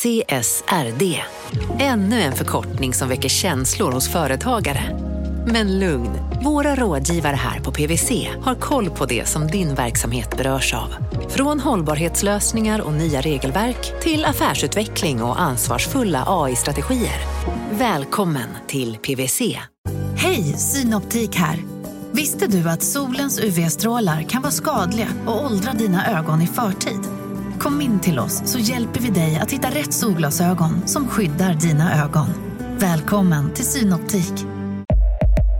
CSRD. Ännu en förkortning som väcker känslor hos företagare. Men lugn, våra rådgivare här på PWC har koll på det som din verksamhet berörs av. Från hållbarhetslösningar och nya regelverk till affärsutveckling och ansvarsfulla AI-strategier. Välkommen till PWC. Hej, Synoptik här. Visste du att solens UV-strålar kan vara skadliga och åldra dina ögon i förtid? Kom in till oss så hjälper vi dig att hitta rätt solglasögon som skyddar dina ögon. Välkommen till Synoptik.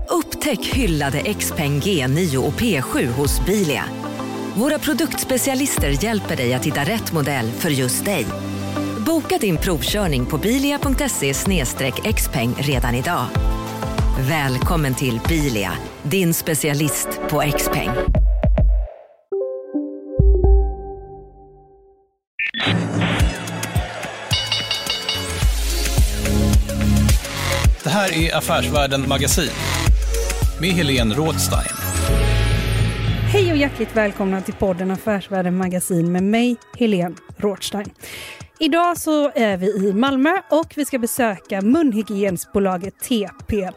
Upptäck hyllade XPeng G9 och P7 hos Bilia. Våra produktspecialister hjälper dig att hitta rätt modell för just dig. Boka din provkörning på bilia.se xpeng redan idag. Välkommen till Bilia, din specialist på XPeng. Här är Affärsvärlden Magasin med Helene Rådstein. Hej och hjärtligt välkomna till podden Affärsvärlden Magasin med mig, Helene Rådstein. Idag så är vi i Malmö och vi ska besöka munhygiensbolaget TP.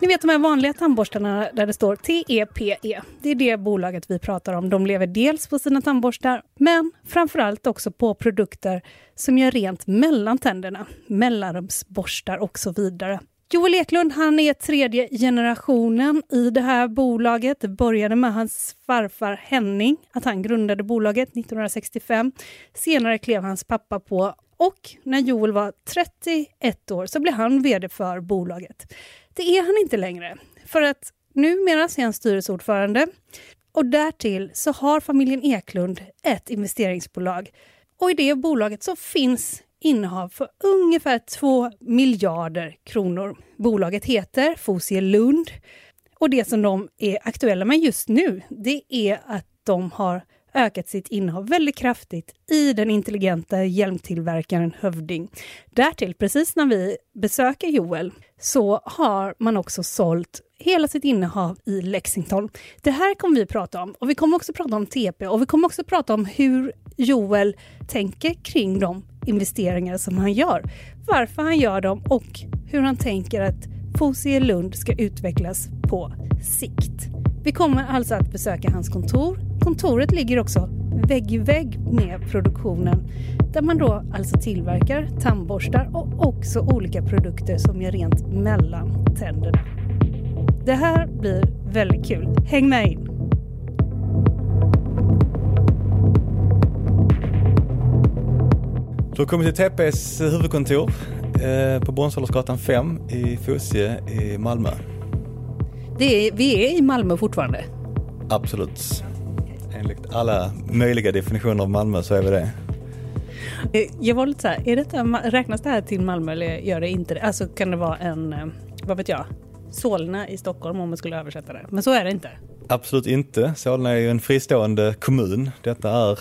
Ni vet de här vanliga tandborstarna där det står TEPE. E. Det är det bolaget vi pratar om. De lever dels på sina tandborstar men framförallt också på produkter som gör rent mellan tänderna, mellanrumsborstar och så vidare. Joel Eklund han är tredje generationen i det här bolaget. Det började med hans farfar Henning, att han grundade bolaget 1965. Senare klev hans pappa på och när Joel var 31 år så blev han vd för bolaget. Det är han inte längre, för att numera är han styrelseordförande och därtill så har familjen Eklund ett investeringsbolag. Och i det bolaget så finns innehav för ungefär 2 miljarder kronor. Bolaget heter Fosie Lund och det som de är aktuella med just nu det är att de har ökat sitt innehav väldigt kraftigt i den intelligenta hjälmtillverkaren Hövding. Därtill, precis när vi besöker Joel, så har man också sålt hela sitt innehav i Lexington. Det här kommer vi prata om och vi kommer också prata om TP och vi kommer också prata om hur Joel tänker kring de investeringar som han gör, varför han gör dem och hur han tänker att Fosie Lund ska utvecklas på sikt. Vi kommer alltså att besöka hans kontor. Kontoret ligger också vägg i vägg med produktionen där man då alltså tillverkar tandborstar och också olika produkter som gör rent mellan tänderna. Det här blir väldigt kul. Häng med in! Du har kommit till TPs huvudkontor eh, på Bronsåldersgatan 5 i Fosie i Malmö. Det är, vi är i Malmö fortfarande? Absolut. Enligt alla möjliga definitioner av Malmö så är vi det. Eh, jag var lite så här, är detta, räknas det här till Malmö eller gör det inte det? Alltså kan det vara en, eh, vad vet jag, Solna i Stockholm om man skulle översätta det. Men så är det inte. Absolut inte. Solna är ju en fristående kommun. Detta är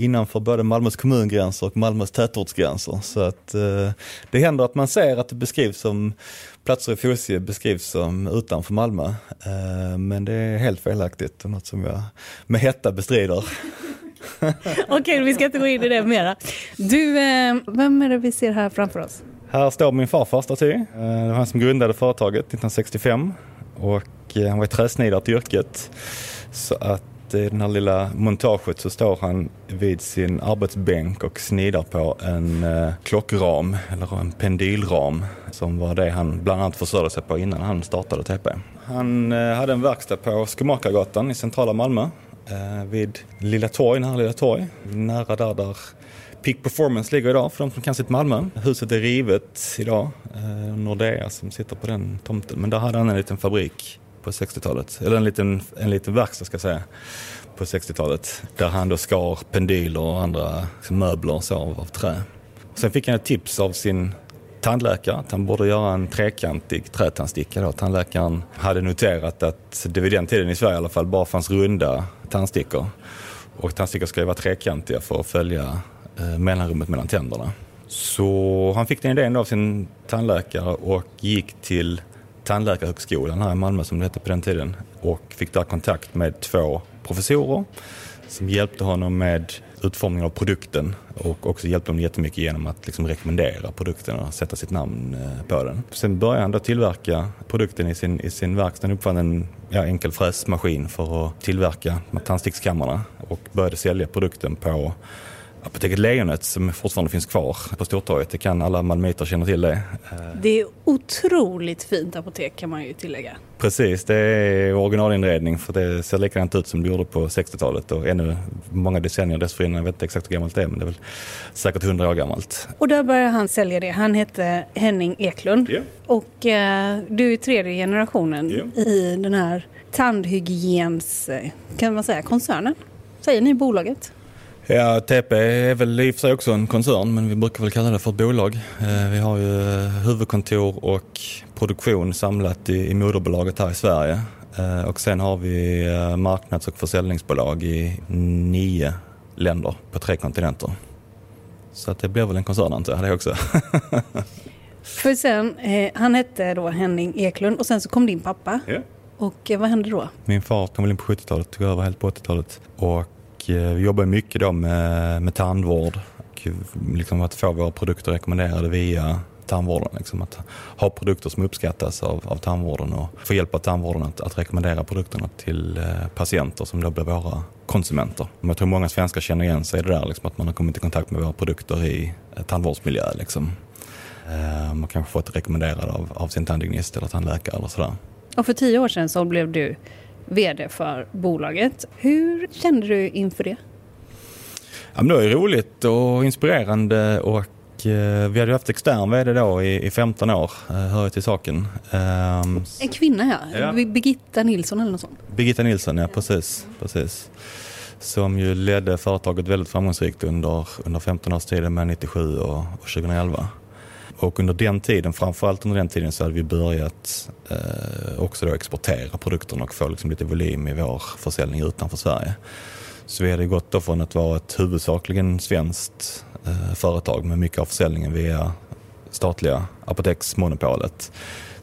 innanför både Malmös kommungränser och Malmös tätortsgränser. Så att eh, det händer att man ser att det beskrivs som platser i Fosie beskrivs som utanför Malmö. Eh, men det är helt felaktigt och något som jag med hetta bestrider. Okej, vi ska inte gå in i det mera. Du, eh, vem är det vi ser här framför oss? Här står min farfar staty. Eh, det var han som grundade företaget 1965 och eh, han var träsnidare till yrket. Så att i det här lilla montaget så står han vid sin arbetsbänk och snidar på en eh, klockram, eller en pendylram, som var det han bland annat försörjde sig på innan han startade TP. Han eh, hade en verkstad på Skomakargatan i centrala Malmö, eh, vid Lilla Torg, nära Lilla Torg, nära där, där Peak Performance ligger idag för de som kan sitt Malmö. Huset är rivet idag, eh, Nordea som sitter på den tomten. Men där hade han en liten fabrik på 60-talet, eller en liten, en liten verkstad ska jag säga, på 60-talet. Där han då skar pendyler och andra liksom, möbler och så av, trä. Sen fick han ett tips av sin tandläkare att han borde göra en trekantig trätandsticka. Då. Tandläkaren hade noterat att det vid den tiden i Sverige i alla fall bara fanns runda tandstickor. Och tandstickor ska ju vara trekantiga för att följa eh, mellanrummet mellan tänderna. Så han fick den idén av sin tandläkare och gick till Tandläkarhögskolan här i Malmö som det hette på den tiden och fick där kontakt med två professorer som hjälpte honom med utformningen av produkten och också hjälpte honom jättemycket genom att liksom rekommendera produkten och sätta sitt namn eh, på den. Sen började han då tillverka produkten i sin, i sin verkstad. Han uppfann en ja, enkel fräsmaskin för att tillverka tandstickskammarna och började sälja produkten på Apoteket Lejonet som fortfarande finns kvar på Stortorget. Det kan alla malmöiter känna till det. Det är otroligt fint apotek kan man ju tillägga. Precis, det är originalinredning för det ser likadant ut som det gjorde på 60-talet och ännu många decennier dessförinnan. Jag vet inte exakt hur gammalt det är men det är väl säkert 100 år gammalt. Och där började han sälja det. Han hette Henning Eklund. Ja. Och eh, du är tredje generationen Ja. i den här tandhygiens, eh, kan man säga, koncernen. Säger ni bolaget? Ja, TP är väl i och för sig också en koncern men vi brukar väl kalla det för ett bolag. Eh, Vi har ju eh, huvudkontor och produktion samlat i, i moderbolaget här i Sverige. Eh, Och sen har vi marknads och försäljningsbolag i nio länder på tre kontinenter. Så att det blir väl en koncern antar jag det också. För sen, eh, han hette då Henning Eklund och sen så kom din pappa. Ja. Och eh, vad hände då? Min far kom väl in på 70-talet, tog över helt på 80-talet. Och och eh, vi jobbar mycket då med, med tandvård. Och eh, liksom att få våra produkter rekommenderade via tandvården. Liksom att ha produkter som uppskattas av, av tandvården och få hjälp av tandvården att, att rekommendera produkterna till eh, patienter som då blir våra konsumenter. Jag tror många svenskar känner igen sig i det där, liksom, att man har kommit i kontakt med våra produkter i tandvårdsmiljö. Liksom. Man kanske fått rekommenderad av, av sin tandhygienist eller tandläkare eller sådär. Och för tio år sedan så blev du VD för bolaget. Hur kände du inför det? Ja, men det var ju roligt och inspirerande och eh, vi hade ju haft extern vd då i, i 15 år, eh, hör ju till saken. Ehm, En kvinna ja, Ja. Birgitta Nilsson eller något sånt. Birgitta Nilsson, ja precis, precis. Som ju ledde företaget väldigt framgångsrikt under, under 15 års tid med 97 och, och 2011. Och under den tiden, framförallt under den tiden så hade vi börjat eh, också då exportera produkterna och få liksom lite volym i vår försäljning utanför Sverige. Så vi hade gått då från att vara ett huvudsakligen svenskt eh, företag med mycket av försäljningen via statliga apoteksmonopolet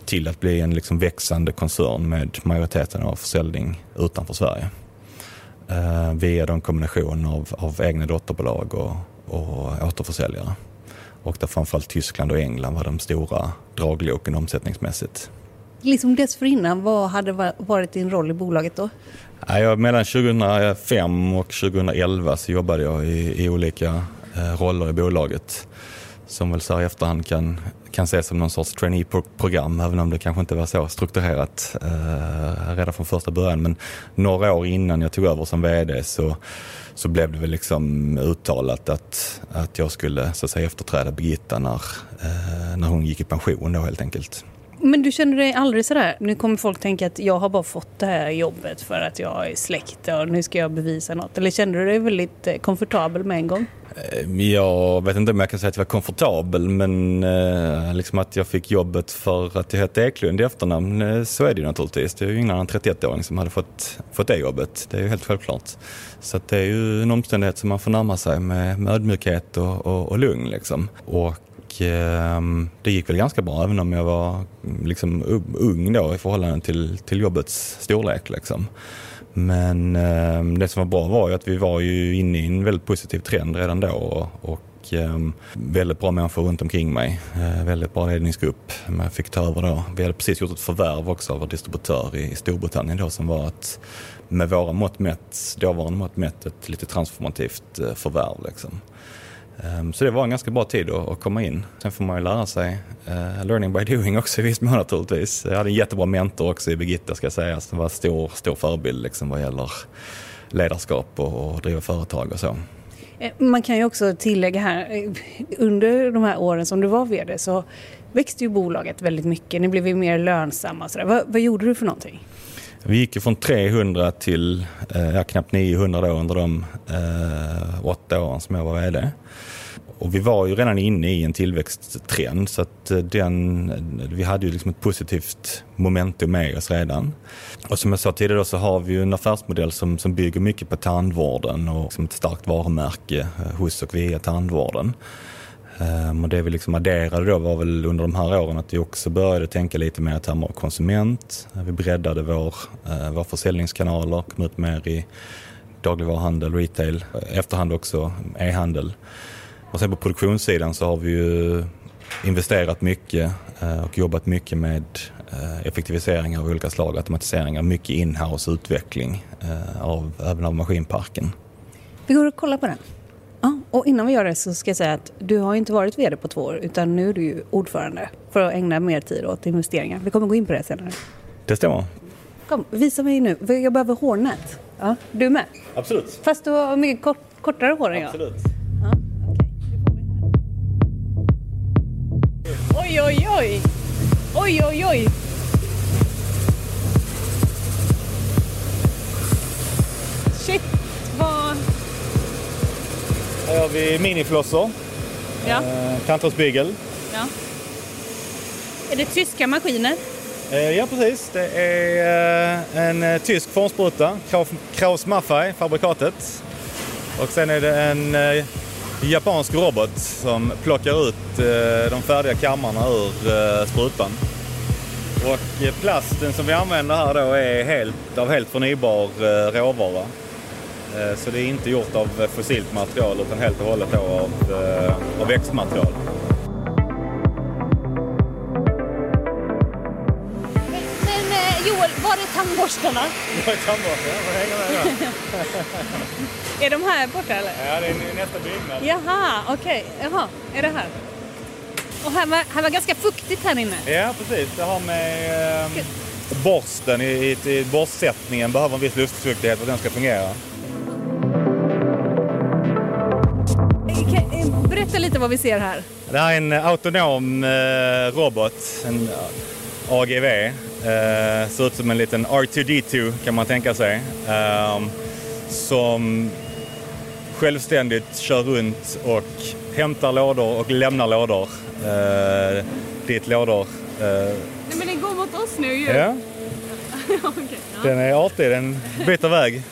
till att bli en liksom växande koncern med majoriteten av försäljning utanför Sverige. Eh, via en kombination av, av egna dotterbolag och, och återförsäljare. Och där framförallt Tyskland och England var de stora dragloken omsättningsmässigt. Liksom dessförinnan, vad hade va- varit din roll i bolaget då? Ja, jag, mellan 2005 och 2011 så jobbade jag i, i olika eh, roller i bolaget. Som väl så här i efterhand kan, kan ses som någon sorts trainee-program även om det kanske inte var så strukturerat eh, redan från första början. Men några år innan jag tog över som VD så, så blev det väl liksom uttalat att, att jag skulle så att säga, efterträda Birgitta när, eh, när hon gick i pension då helt enkelt. Men du känner dig aldrig sådär, nu kommer folk tänka att jag har bara fått det här jobbet för att jag är släkt och nu ska jag bevisa något. Eller kände du dig väldigt eh, komfortabel med en gång? Eh, jag vet inte om jag kan säga att jag var komfortabel men eh, liksom att jag fick jobbet för att jag hette Eklund i efternamn, så är det ju naturligtvis. Det är ju ingen annan 31-åring som hade fått, fått det jobbet. Det är ju helt självklart. Så att det är ju en omständighet som man får närma sig med, med ödmjukhet och, och, och lugn liksom. Och Ehm, det gick väl ganska bra även om jag var mm, liksom ung då i förhållande till, till jobbets storlek liksom. Men ehm, det som var bra var ju att vi var ju inne i en väldigt positiv trend redan då och, och ehm, väldigt bra människor runt omkring mig. Eh, väldigt bra ledningsgrupp. som jag fick ta över då. Vi hade precis gjort ett förvärv också av vår distributör i, Storbritannien då som var ett, med våra mått mätt, dåvarande mått mätt, ett lite transformativt eh, förvärv liksom. Ehm, så det var en ganska bra tid att komma in. Sen får man ju lära sig, eh, learning by doing också i viss mån naturligtvis. Jag hade en jättebra mentor också i Birgitta ska jag säga, som var en stor, stor förebild liksom vad gäller ledarskap och, och driva företag och så. Eh, man kan ju också tillägga här, eh, under de här åren som du var VD så växte ju bolaget väldigt mycket. Ni blev ju mer lönsamma. Så. Vad, vad gjorde du för någonting? Vi gick ju från 300 till eh, knappt 900 då under de eh, åtta åren som jag var VD. Och vi var ju redan inne i en tillväxttrend så att eh, den, vi hade ju liksom ett positivt momentum med oss redan. Och som jag sa tidigare då så har vi ju en affärsmodell som, som bygger mycket på tandvården och som ett starkt varumärke eh, hos och via tandvården. Um, Och det vi liksom adderade då var väl under de här åren att vi också började tänka lite mer i termer av konsument. Eh, vi breddade vår, eh, våra försäljningskanaler, kom ut mer i dagligvaruhandel, retail, eh, efterhand också e-handel. Och sen på produktionssidan så har vi ju investerat mycket uh, och jobbat mycket med uh, effektiviseringar av olika slag, automatiseringar, mycket inhouse utveckling av, även av maskinparken. Vi går och kollar på den. Ja, och innan vi gör det så ska jag säga att du har inte varit VD på två år utan nu är du ju ordförande för att ägna mer tid åt investeringar. Vi kommer gå in på det senare. Det stämmer. Kom, visa mig nu. Jag behöver hårnät. Ja, du med? Absolut. Fast du har mycket kort, kortare hår än jag. Absolut. Ja, här. Oj, oj, oj! Oj, oj, oj! Shit, vad... Här har vi miniflossor, Ja, eh, kanthårsbygel. ja. Är det tyska maskiner? Eh, Ja, precis. Det är eh, en tysk formspruta, Kraus- Maffei, fabrikatet. Och sen är det en japansk robot som plockar ut de färdiga kammarna ur sprutan. Och plasten som vi använder här då är helt, av helt förnybar råvara. Eh, Så det är inte gjort av fossilt material utan helt och hållet av, eh, av växtmaterial. Men eh, Joel, var är tandborstarna? Är de här borta eller? Ja, det är nästa byggnad. Jaha, okej. Jaha, är det här? Och här var, här var ganska fuktigt här inne. Ja, precis. Det har med eh, borsten i, i, i borstsättningen behöver en viss luftfuktighet för att den ska fungera. Lite vad vi ser här. Det här är en autonom eh, robot, en AGV. Eh, ser ut som en liten R2D2 kan man tänka sig. ehm, som självständigt kör runt och hämtar lådor och lämnar lådor. Eh, dit lådor... Eh, Nej men den går mot oss nu ju. ja, Okej, ja. den är artig, den byter väg.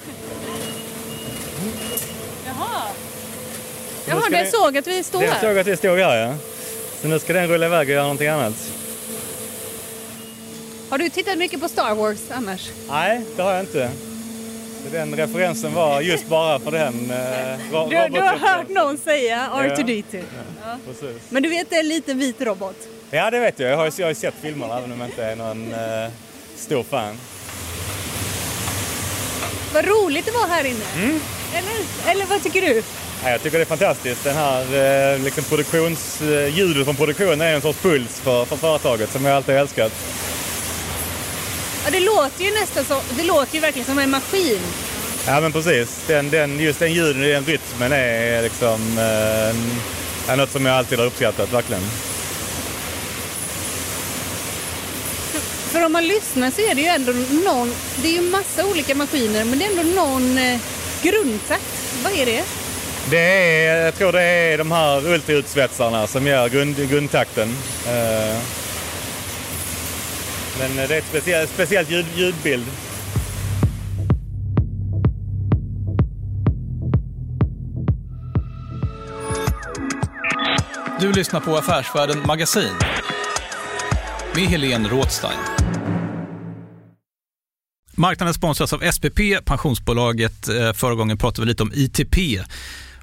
Jaha. Nu Jaha, den såg att vi stod Den här. såg att vi stod här ja. Så nu ska den rulla iväg och göra någonting annat. Har du tittat mycket på Star Wars annars? Nej, det har jag inte. Den referensen var just bara för den eh, Du, du har hört någon säga R2D2. Precis. Men du vet det är en liten vit robot? Ja, det vet jag. Jag har, jag har sett filmerna även om jag inte är någon eh, stor fan. Vad roligt det var här inne. Mm. Eller, eller vad tycker du? Ja, jag tycker det är fantastiskt. Den här eh, liksom produktions, eh, från produktionen är en sorts puls för, för företaget som jag alltid har älskat. Ja, det låter ju nästan så. Det låter ju verkligen som en maskin. Ja men precis. Den, den, just den ljuden i den rytmen är liksom eh, är något som jag alltid har uppskattat verkligen. För om man lyssnar så är det ju ändå någon, det är ju massa olika maskiner men det är ändå någon eh, grundtakt. Vad är det? Det är, jag tror det är de här ultraljudsvetsarna som gör grund, grundtakten. Eh, men det är ett speciellt, speciellt ljud, ljudbild. Du lyssnar på Affärsvärlden Magasin med Helene Rådstein. Marknaden sponsras av SPP, pensionsbolaget. Eh, Förra gången pratade vi lite om ITP.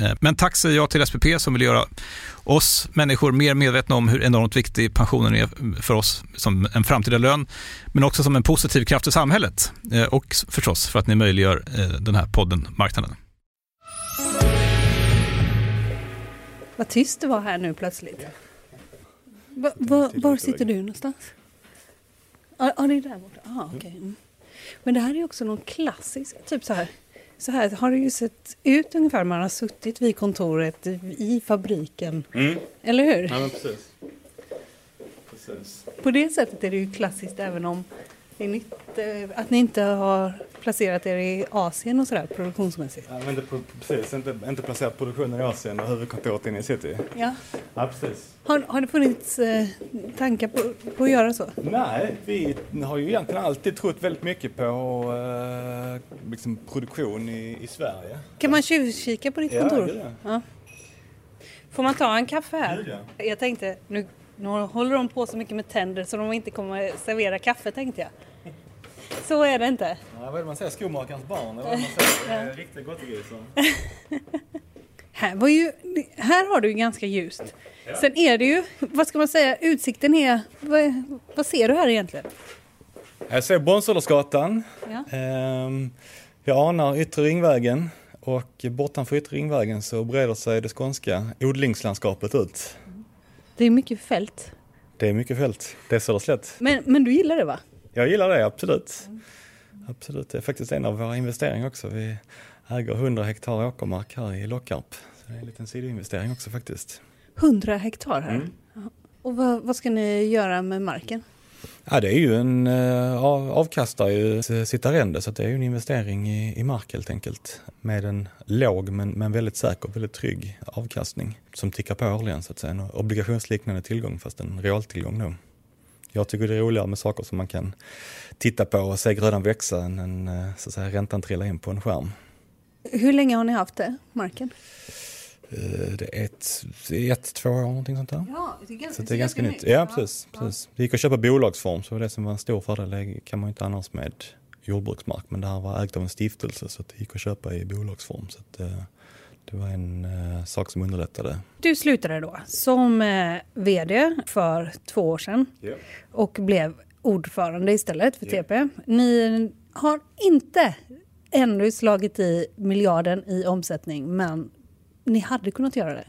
Eh, men tack säger jag till SPP som vill göra oss människor mer medvetna om hur enormt viktig pensionen är för oss som en framtida lön, men också som en positiv kraft i samhället eh, och förstås för att ni möjliggör eh, den här podden Marknaden. Vad tyst det var här nu plötsligt. Va, va, var sitter du någonstans? Ja, ah, det är där borta. Ah, okay. Mm. Men det här är också någon klassisk, typ så här. Så här har det ju sett ut ungefär man har suttit vid kontoret i fabriken. Mm. Eller hur? Ja, precis. precis. På det sättet är det ju klassiskt även om inte, att ni inte har placerat er i Asien och sådär produktionsmässigt? Ja, men det, precis, inte, inte placerat produktionen i Asien och huvudkontoret inne i city. Ja, ja precis. Har, har det funnits eh, tankar på, på att göra så? Nej, vi har ju egentligen alltid trott väldigt mycket på eh, liksom produktion i, i Sverige. Kan man tjuvkika på ditt ja, kontor? Det det. Ja. Får man ta en kaffe här? Ja. Jag tänkte, nu, nu håller de på så mycket med tänder så de inte kommer servera kaffe tänkte jag. Så är det inte. Ja, vad är det man säger? Skomakarens barn? Vad man säger? Ja. Riktigt gottegrisar. här, var ju, här har du ju ganska ljust. Ja. Sen är det ju, vad ska man säga, utsikten är... Vad, vad ser du här egentligen? Jag ser Bronsåldersgatan. Ja. Ehm, jag anar Yttre Ringvägen och bortanför Yttre Ringvägen så breder sig det skånska odlingslandskapet ut. Det är mycket fält. Det är mycket fält. Det är Söderslätt. Men, men du gillar det va? Jag gillar det, absolut. Absolut, det är faktiskt en av våra investeringar också. Vi äger 100 hektar åkermark här i Lockarp. Så det är en liten sidoinvestering också faktiskt. 100 hektar här? Mm. Och vad, vad, ska ni göra med marken? Ja, det är ju en, eh, avkastar ju sitt arrende så det är ju en investering i, i mark helt enkelt. Med en låg men, men väldigt säker, väldigt trygg avkastning som tickar på årligen så att säga. En obligationsliknande tillgång fast en realtillgång då. Jag tycker det är roligare med saker som man kan titta på och se grödan växa än en, eh, så att säga, räntan trilla in på en skärm. Hur länge har ni haft det, marken? Eh, det är ett, ett två år någonting sånt där. Ja, det är ganska, så det är ganska, nytt. Ja, precis, ja. precis. Det gick att köpa bolagsform så det som var en stor fördel det kan man inte annars med jordbruksmark. Men det här var ägt av en stiftelse så det gick att köpa i bolagsform. Så att, eh, det var en uh, sak som underlättade. Du slutade då som uh, VD för två år sedan yeah. och blev ordförande istället för yeah. TP. Ni har inte ännu slagit i miljarden i omsättning men ni hade kunnat göra det.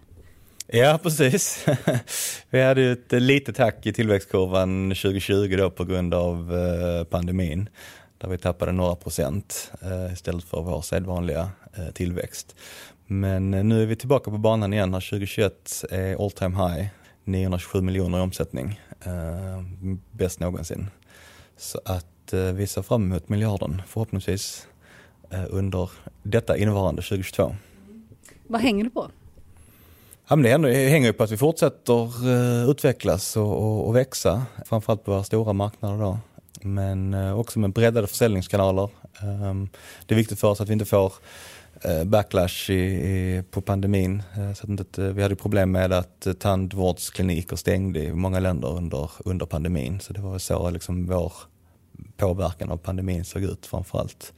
Ja, precis. Vi hade ett litet hack i tillväxtkurvan 2020 då på grund av eh, pandemin där vi tappade några procent eh, istället för vår sedvanliga eh, tillväxt. Men nu är vi tillbaka på banan igen när 2021 är all time high. 927 miljoner i omsättning. Bäst någonsin. Så att vi ser fram emot miljarden förhoppningsvis under detta innevarande 2022. Vad hänger det på? Ja, men det hänger på att vi fortsätter uh, utvecklas och, och, och, växa, framförallt på våra stora marknader då. Men uh, också med breddade försäljningskanaler. Um, det är viktigt för oss att vi inte får Eh, backlash i, i, på pandemin. Eh, så att vi hade problem med att tandvårdskliniker stängde i många länder under, under pandemin. Så det var så liksom vår påverkan av pandemin såg ut framförallt.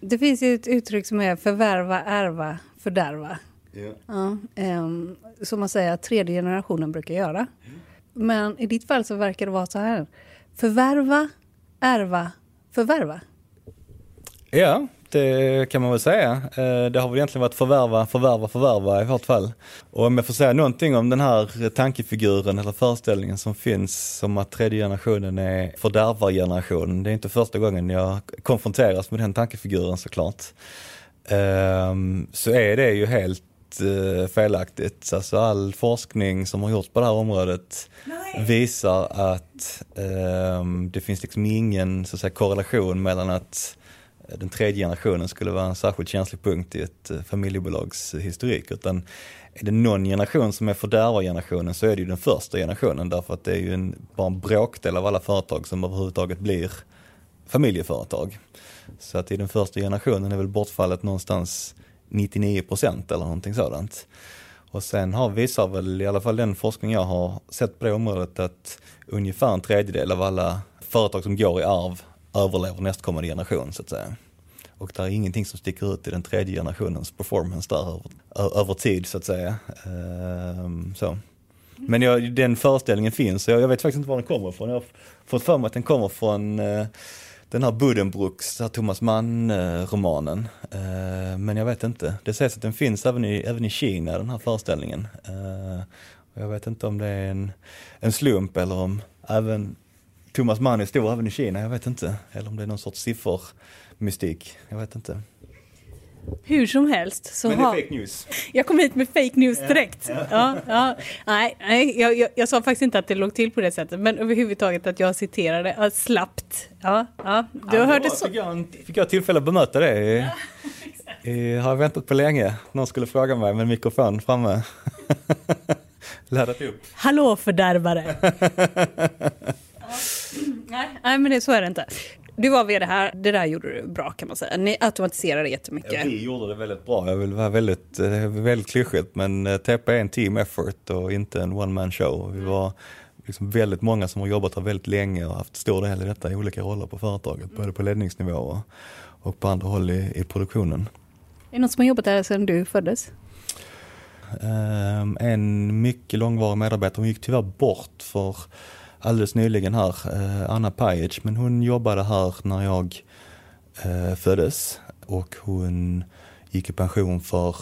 Det finns ju ett uttryck som är förvärva, ärva, fördärva. Yeah. Ja, um, som man säger att tredje generationen brukar göra. Mm. Men i ditt fall så verkar det vara så här. Förvärva, ärva, förvärva. Ja, det kan man väl säga. Eh, det har väl egentligen varit förvärva, förvärva, förvärva i vart fall. Och om jag får säga någonting om den här tankefiguren eller föreställningen som finns om att tredje generationen är fördärvargenerationen. Det är inte första gången jag konfronteras med den tankefiguren såklart. Ehm, så är det ju helt eh, felaktigt. Alltså all forskning som har gjorts på det här området Nej. visar att um, det finns liksom ingen så att säga, korrelation mellan att den tredje generationen skulle vara en särskilt känslig punkt i ett eh, familjebolags historik. Utan är det någon generation som är fördärvargenerationen så är det ju den första generationen därför att det är ju en, bara en bråkdel av alla företag som överhuvudtaget blir familjeföretag. Så att i den första generationen är väl bortfallet någonstans 99 procent eller någonting sådant. Och sen har, visar väl i alla fall den forskning jag har sett på det området att ungefär en tredjedel av alla företag som går i arv överlever nästkommande generation så att säga. Och det är ingenting som sticker ut i den tredje generationens performance där över, över tid så att säga. Ehm, så. Men jag, den föreställningen finns och jag, jag, vet faktiskt inte var den kommer ifrån. Jag har fått för mig att den kommer från eh, den här Buddenbrooks, här Thomas Mann-romanen. Eh, men jag vet inte. Det sägs att den finns även i, även i Kina, den här föreställningen. Eh, jag vet inte om det är en, en slump eller om även Thomas Mann är stor även i Kina, jag vet inte. Eller om det är någon sorts siffermystik, jag vet inte. Hur som helst så Men det är fake news. Jag kom hit med fake news direkt. Ja, ja. ja. Nej, nej jag, jag, jag, sa faktiskt inte att det låg till på det sättet, men överhuvudtaget att jag citerade uh, slappt. Ja, ja. Du ja, det så. Fick jag, fick jag tillfälle att bemöta det. I, ja, i, har väntat på länge. Någon skulle fråga mig med mikrofon framme. Laddat upp. Hallå fördärvare! Nej men det, så är det inte. Du var vd här, det där gjorde du bra kan man säga. Ni automatiserade jättemycket. Ja, vi gjorde det väldigt bra. Jag vill vara väldigt, eh, väldigt klyschigt men eh, TP är en team effort och inte en one man show. Vi var liksom väldigt många som har jobbat här väldigt länge och haft stor del i detta i olika roller på företaget. Både på ledningsnivå och, och på andra håll i, i produktionen. Är det någon som har jobbat där sedan du föddes? Um, en mycket långvarig medarbetare, hon gick tyvärr bort för alldeles nyligen här, eh, Anna Pajic, men hon jobbade här när jag eh, föddes och hon gick i pension för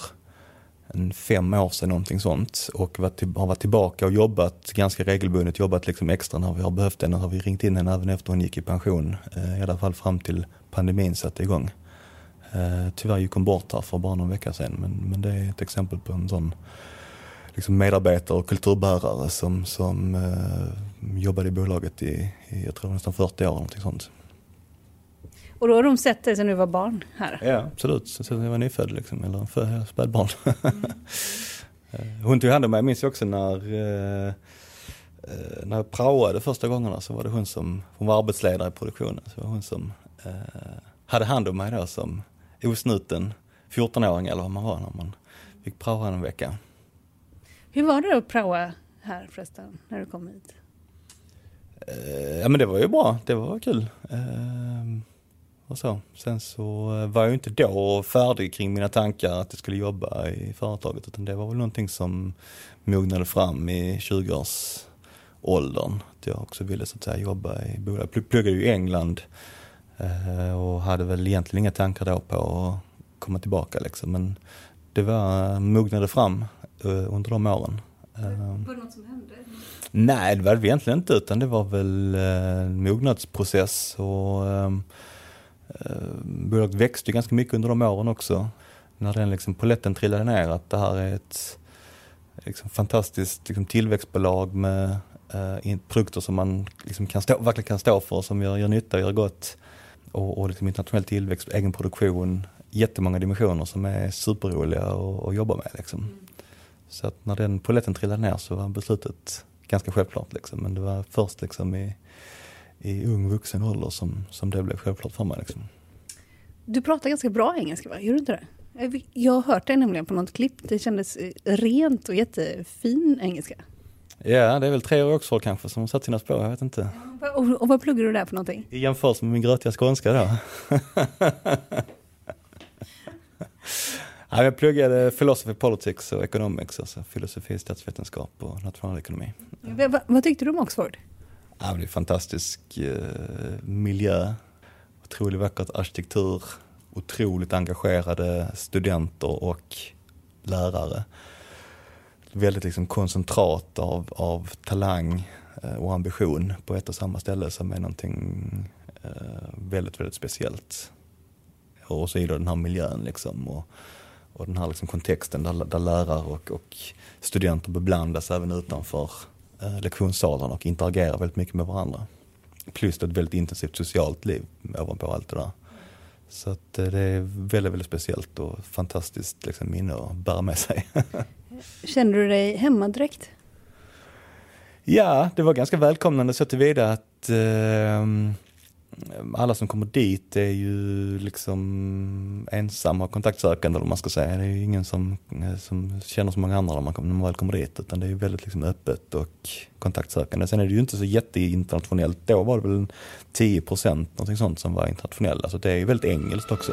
en fem år sedan någonting sånt och har varit tillbaka och jobbat ganska regelbundet, jobbat liksom extra när vi har behövt henne. Har vi ringt in henne även efter hon gick i pension, eh, i alla fall fram till pandemin satte igång. Tyvärr gick hon bort här för bara någon vecka sedan men, men det är ett exempel på en sån liksom medarbetare och kulturbärare som, som eh, jobbade i bolaget i, i, jag tror nästan 40 år. Någonting sånt. Och då har de sett dig sedan du var barn här? Ja, absolut. Sen jag var nyfödd, liksom, eller för, spädbarn. Mm. Hon tog hand om mig, jag minns också när, eh, när jag praoade första gångerna så var det hon som, hon var arbetsledare i produktionen, så var hon som eh, hade hand om mig då som osnuten 14-åring eller vad man var när man fick praoa en vecka. Hur var det att praoa här förresten, när du kom hit? Eh, ja men det var ju bra, det var kul. Eh, och så. Sen så var jag inte då färdig kring mina tankar att jag skulle jobba i företaget utan det var väl någonting som mognade fram i 20-årsåldern. Att jag också ville så att säga jobba i bolag. Jag pluggade ju i England eh, och hade väl egentligen inga tankar då på att komma tillbaka liksom. Men det var, mognade fram Eh, under de åren. Var det något som hände? Nej, det var det egentligen inte utan det var väl eh, en mognadsprocess och ehm, eh, bolaget växte ganska mycket under de åren också. När den liksom poletten trillade ner att det här är ett liksom, fantastiskt liksom, tillväxtbolag med eh, produkter som man liksom kan stå, verkligen kan stå för, som gör, gör nytta och gör gott. Och, och liksom internationell tillväxt, egen produktion, jättemånga dimensioner som är superroliga att jobba med. Liksom. Mm. Så att när den poletten trillade ner så var beslutet ganska självklart. Liksom. Men det var först liksom i, i ung vuxen ålder som, som det blev självklart för mig. Liksom. Du pratar ganska bra engelska, va? Gör du inte det? Jag har hört dig nämligen på något klipp. Det kändes eh, rent och jättefin engelska. Ja, det är väl tre år Oxford kanske som har satt sina spår, jag vet inte. Och, och vad pluggar du där för någonting? I jämförelse med min grötiga skånska då. Ja, jag pluggade philosophy, politics och economics, alltså filosofi, statsvetenskap och nationalekonomi. Ja. Va, vad tyckte du om Oxford? Ja, det är fantastisk eh, miljö, otroligt vackert arkitektur, otroligt engagerade studenter och lärare. Väldigt liksom koncentrat av, av talang eh, och ambition på ett och samma ställe som är någonting eh, väldigt, väldigt speciellt. Och så det den här miljön liksom och, och den här liksom kontexten där, där lärare och, och studenter beblandas även utanför eh, lektionssalen och interagerar väldigt mycket med varandra. Plus ett väldigt intensivt socialt liv ovanpå allt det där. Så att eh, det är väldigt, väldigt speciellt och fantastiskt liksom, minne att bära med sig. Kände du dig hemma direkt? Ja, det var ganska välkomnande så tillvida att eh, alla som kommer dit är ju liksom ensamma och kontaktsökande eller man ska säga. Det är ju ingen som, eh, som känner så många andra när man, när man väl kommer dit utan det är väldigt liksom öppet och kontaktsökande. Sen är det ju inte så jätteinternationellt. Då var det väl 10 procent någonting sånt som var internationella så det är ju väldigt engelskt också.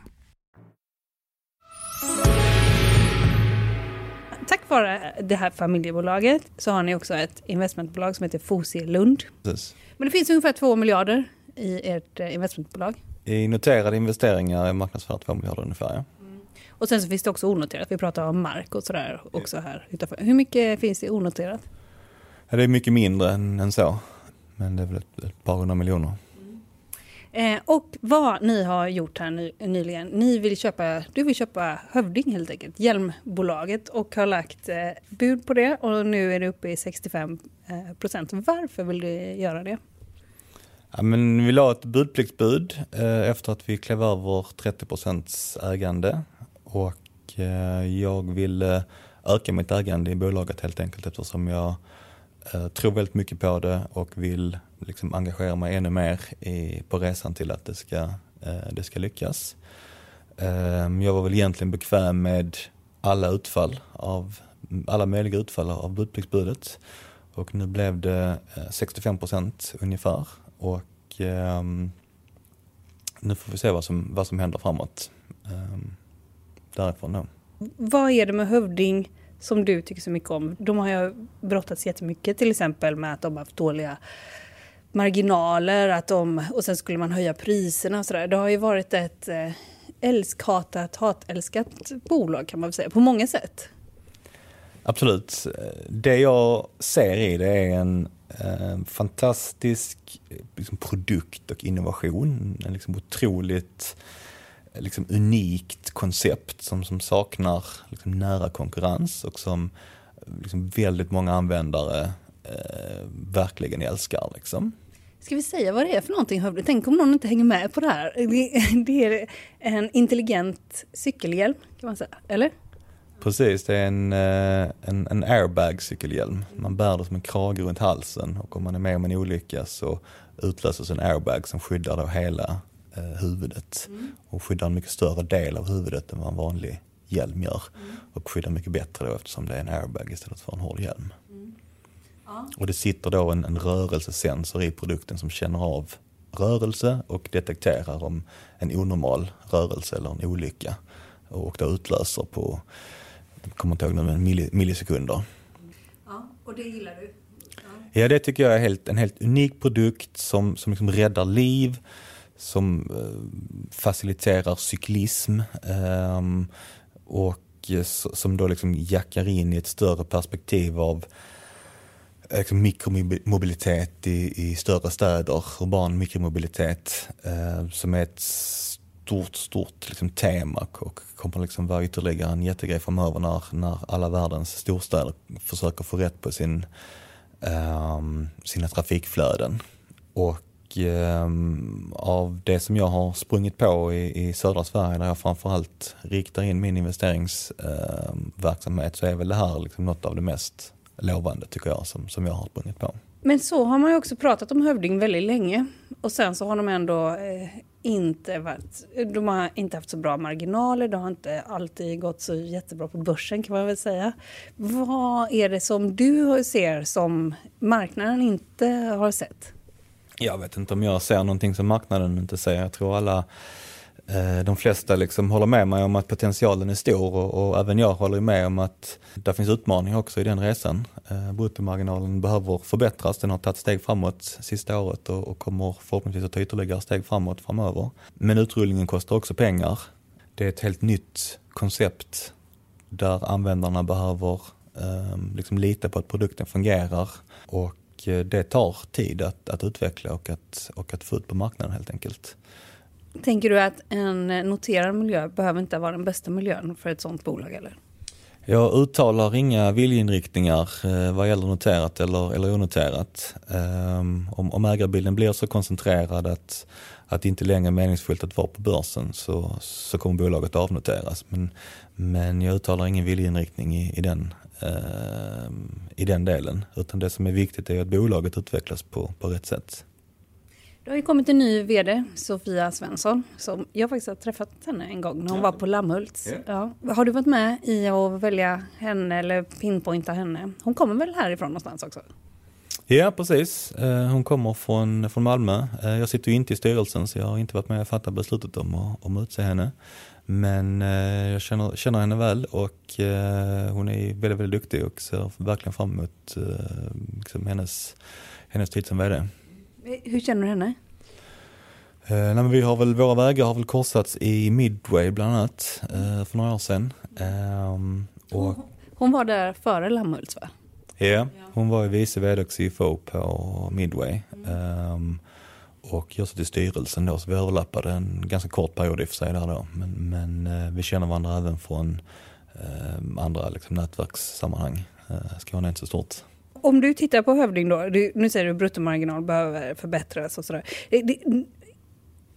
Tack vare det här familjebolaget så har ni också ett investmentbolag som heter Fosie Lund. Precis. Men det finns ungefär 2 miljarder i ert eh, investmentbolag. I noterade investeringar är marknadsvärdet 2 miljarder ungefär. Ja. Mm. Och sen så finns det också onoterat. Vi pratar om mark och sådär också här utanför. Hur mycket finns det onoterat? Ja, det är mycket mindre än, än så. Men det är väl ett, ett par hundra miljoner. Eh, och vad ni har gjort här ny, nyligen, ni vill köpa, du vill köpa Hövding helt enkelt, Hjälmbolaget och har lagt eh, bud på det och nu är det uppe i 65 eh, procent. Varför vill du göra det? Ja, men vi la ett budpliktsbud eh, efter att vi klev över 30 procents ägande och eh, jag ville eh, öka mitt ägande i bolaget helt enkelt eftersom jag eh, tror väldigt mycket på det och vill liksom engagera mig ännu mer i, på resan till att det ska, eh, det ska lyckas. Eh, jag var väl egentligen bekväm med alla utfall av, alla möjliga utfall av budpliktsbudet. Och nu blev det eh, 65 procent ungefär och eh, nu får vi se vad som, vad som händer framåt eh, därifrån då. Vad är det med Hövding som du tycker så mycket om? De har ju brottats jättemycket till exempel med att de har haft dåliga marginaler att de, och sen skulle man höja priserna och sådär. Det har ju varit ett eh, älskhatat, hatälskat bolag kan man väl säga, på många sätt. Absolut. Det jag ser i det är en eh, fantastisk liksom, produkt och innovation. En liksom otroligt liksom, unikt koncept som, som saknar liksom, nära konkurrens och som liksom, väldigt många användare eh, verkligen älskar. Liksom. Ska vi säga vad det är för någonting Hövding? Tänk om någon inte hänger med på det här. Det är en intelligent cykelhjälm kan man säga, eller? Precis, det är en, eh, en, en airbag cykelhjälm. Man bär det som en krage runt halsen och om man är med om en olycka så utlöses en airbag som skyddar då hela eh, huvudet mm. och skyddar en mycket större del av huvudet än vad en vanlig hjälm gör. Mm. Och skyddar mycket bättre då eftersom det är en airbag istället för en hård hjälm. Och det sitter då en, en rörelsesensor i produkten som känner av rörelse och detekterar om en onormal rörelse eller en olycka. Och det utlöser på, jag kommer inte ihåg nu, men millisekunder. Ja, och det gillar du? Ja, det tycker jag är helt, en helt unik produkt som, som liksom räddar liv, som eh, faciliterar cyklism eh, och som då liksom jackar in i ett större perspektiv av liksom mikromobilitet i, i större städer, urban mikromobilitet eh, som är ett stort, stort liksom, tema och kommer liksom vara ytterligare en jättegrej framöver när, när alla världens storstäder försöker få rätt på sin, eh, sina trafikflöden. Och eh, av det som jag har sprungit på i, i södra Sverige där jag framförallt riktar in min investeringsverksamhet så är väl det här liksom något av det mest lovande tycker jag som, som jag har sprungit på. Men så har man ju också pratat om Hövding väldigt länge och sen så har de ändå eh, inte varit, de har inte haft så bra marginaler, de har inte alltid gått så jättebra på börsen kan man väl säga. Vad är det som du ser som marknaden inte har sett? Jag vet inte om jag ser någonting som marknaden inte ser. Jag tror alla Eh, de flesta liksom håller med mig om att potentialen är stor och, och även jag håller med om att det finns utmaningar också i den resan. Eh, bruttomarginalen behöver förbättras, den har tagit steg framåt sista året och, och kommer förhoppningsvis att ta ytterligare steg framåt framöver. Men utrullningen kostar också pengar. Det är ett helt nytt koncept där användarna behöver eh, liksom lita på att produkten fungerar och eh, det tar tid att, att utveckla och att, och att få ut på marknaden helt enkelt. Tänker du att en noterad miljö behöver inte vara den bästa miljön för ett sådant bolag? Eller? Jag uttalar inga viljeinriktningar eh, vad gäller noterat eller, eller onoterat. Um, om, om ägarbilden blir så koncentrerad att, att det inte längre är meningsfullt att vara på börsen så, så kommer bolaget avnoteras. Men, men jag uttalar ingen viljeinriktning i, i, den, ehm, i den delen. Utan det som är viktigt är att bolaget utvecklas på, på rätt sätt. Det har ju kommit en ny VD, Sofia Svensson. Som jag faktiskt har träffat henne en gång när hon ja. var på Lammhults. Yeah. Ja. Har du varit med i att välja henne eller pinpointa henne? Hon kommer väl härifrån någonstans också? Ja, precis. Eh, hon kommer från, från Malmö. Eh, jag sitter ju inte i styrelsen så jag har inte varit med och fattat beslutet om att, om att utse henne. Men eh, jag känner, känner henne väl och hon är väldigt, väldigt duktig och ser verkligen fram emot liksom hennes, hennes tid som VD. Hur känner du henne? Eh, nej, men vi har väl, våra vägar har väl korsats i Midway bland annat eh, för några år sedan. Eh, och, hon var där före Lammhults va? Ja, hon var ju vice vd och CFO på Midway. Mm. och jag satt i styrelsen då så vi överlappade en ganska kort period i och för sig där då. Men, men eh, vi känner varandra även från eh, andra liksom, nätverkssammanhang. Eh, Skåne är inte så stort om du tittar på Hövding då, du, nu säger du bruttomarginal behöver förbättras och sådär.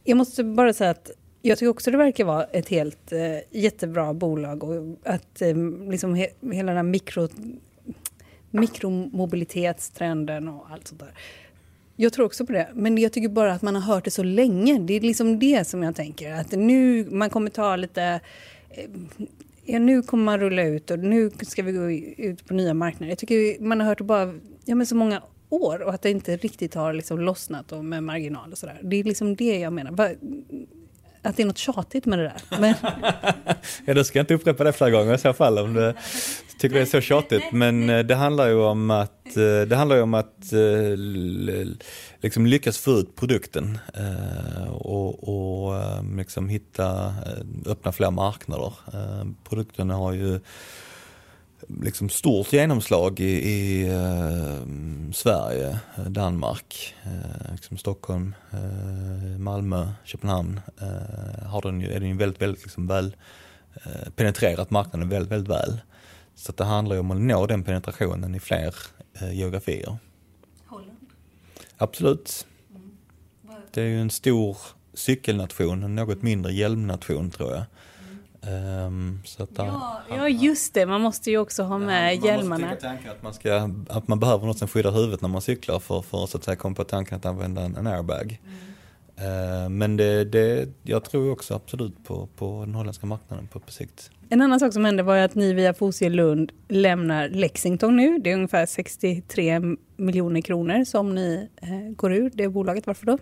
jag måste bara säga att jag tycker också det verkar vara ett helt eh, jättebra bolag och att eh, liksom he, hela den här mikro, mikromobilitetstrenden och allt sånt där. Jag tror också på det, men jag tycker bara att man har hört det så länge. Det är liksom det som jag tänker, att nu man kommer ta lite eh, ja, nu kommer man rulla ut och nu ska vi gå ut på nya marknader. Jag tycker man har hört det bara ja, men så många år och att det inte riktigt har liksom lossnat och med marginal och sådär. Det är liksom det jag menar. Att det är något tjatigt med det där. Men... ja, då ska jag inte upprepa det flera gånger i så fall om du tycker det är så tjatigt. Men eh, det handlar ju om att, eh, det handlar ju om att eh, liksom lyckas få ut produkten och, och liksom hitta, öppna fler marknader. Produkten har ju liksom stort genomslag i, i uh, Sverige, Danmark, uh, liksom Stockholm, uh, Malmö, Köpenhamn. har den, är den ju väldigt, väldigt liksom väl penetrerat marknaden väldigt, väldigt väl. Så det handlar ju om att nå den penetrationen i fler geografier. Holland? Absolut. Mm. Det är ju en stor cykelnation, en något mindre hjälmnation tror jag. Um, att, ja, ja, just det. Man måste ju också ha med ja, hjälmarna. Man måste tänka att man, ska, att man behöver något som skyddar huvudet när man cyklar för, för så att säga, komma på tanken att använda en, en airbag. Mm. Uh, men det, det, jag tror också absolut på, på den holländska marknaden på, på sikt. En annan sak som hände var att ni via Fosie Lund lämnar Lexington nu. Det är ungefär 63 miljoner kronor som ni eh, går ur det bolaget. Varför då?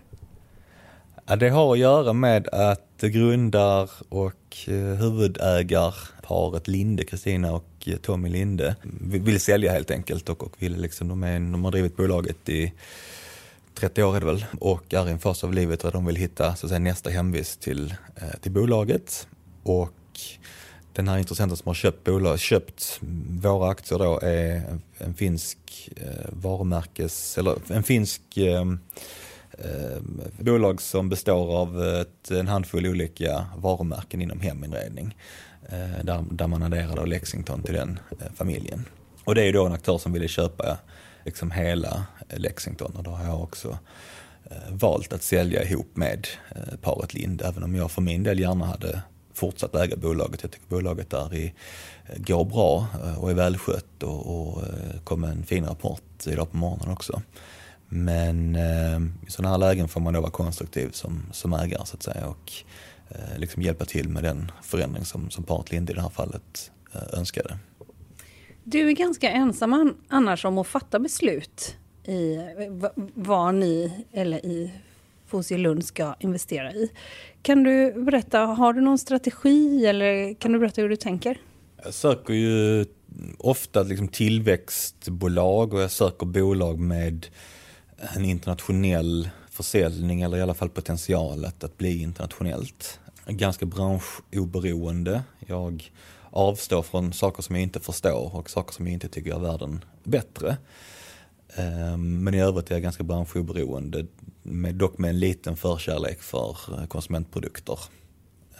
Ja, det har att göra med att grundar och eh, huvudägarparet Linde, Kristina och eh, Tommy Linde, vill sälja helt enkelt och, och vill liksom, de, är, de har drivit bolaget i 30 år är det väl och är i en fas av livet där de vill hitta så att säga, nästa hemvist till, eh, till bolaget. Och den här intressenten som har köpt, bolag, köpt våra aktier då är en finsk eh, varumärkes, eller en finsk eh, Eh, bolag som består av ett, en handfull olika varumärken inom heminredning. Eh, där, där man adderar då Lexington till den eh, familjen. Och det är ju då en aktör som ville köpa liksom hela eh, Lexington och då har jag också eh, valt att sälja ihop med eh, paret Lind, även om jag för min del gärna hade fortsatt äga bolaget. Jag tycker bolaget där i, går bra och är välskött och, och kom en fin rapport idag på morgonen också. Men eh, i sådana här lägen får man då vara konstruktiv som, som ägare så att säga och eh, liksom hjälpa till med den förändring som, som paret Lind i det här fallet eh, önskade. Du är ganska ensam annars om att fatta beslut i vad ni eller i Fosie ska investera i. Kan du berätta, har du någon strategi eller kan du berätta hur du tänker? Jag söker ju ofta liksom tillväxtbolag och jag söker bolag med en internationell försäljning eller i alla fall potentialet att bli internationellt. Ganska branschoberoende. Jag avstår från saker som jag inte förstår och saker som jag inte tycker gör världen bättre. Ehm, men i övrigt är jag ganska branschoberoende, dock med en liten förkärlek för eh, konsumentprodukter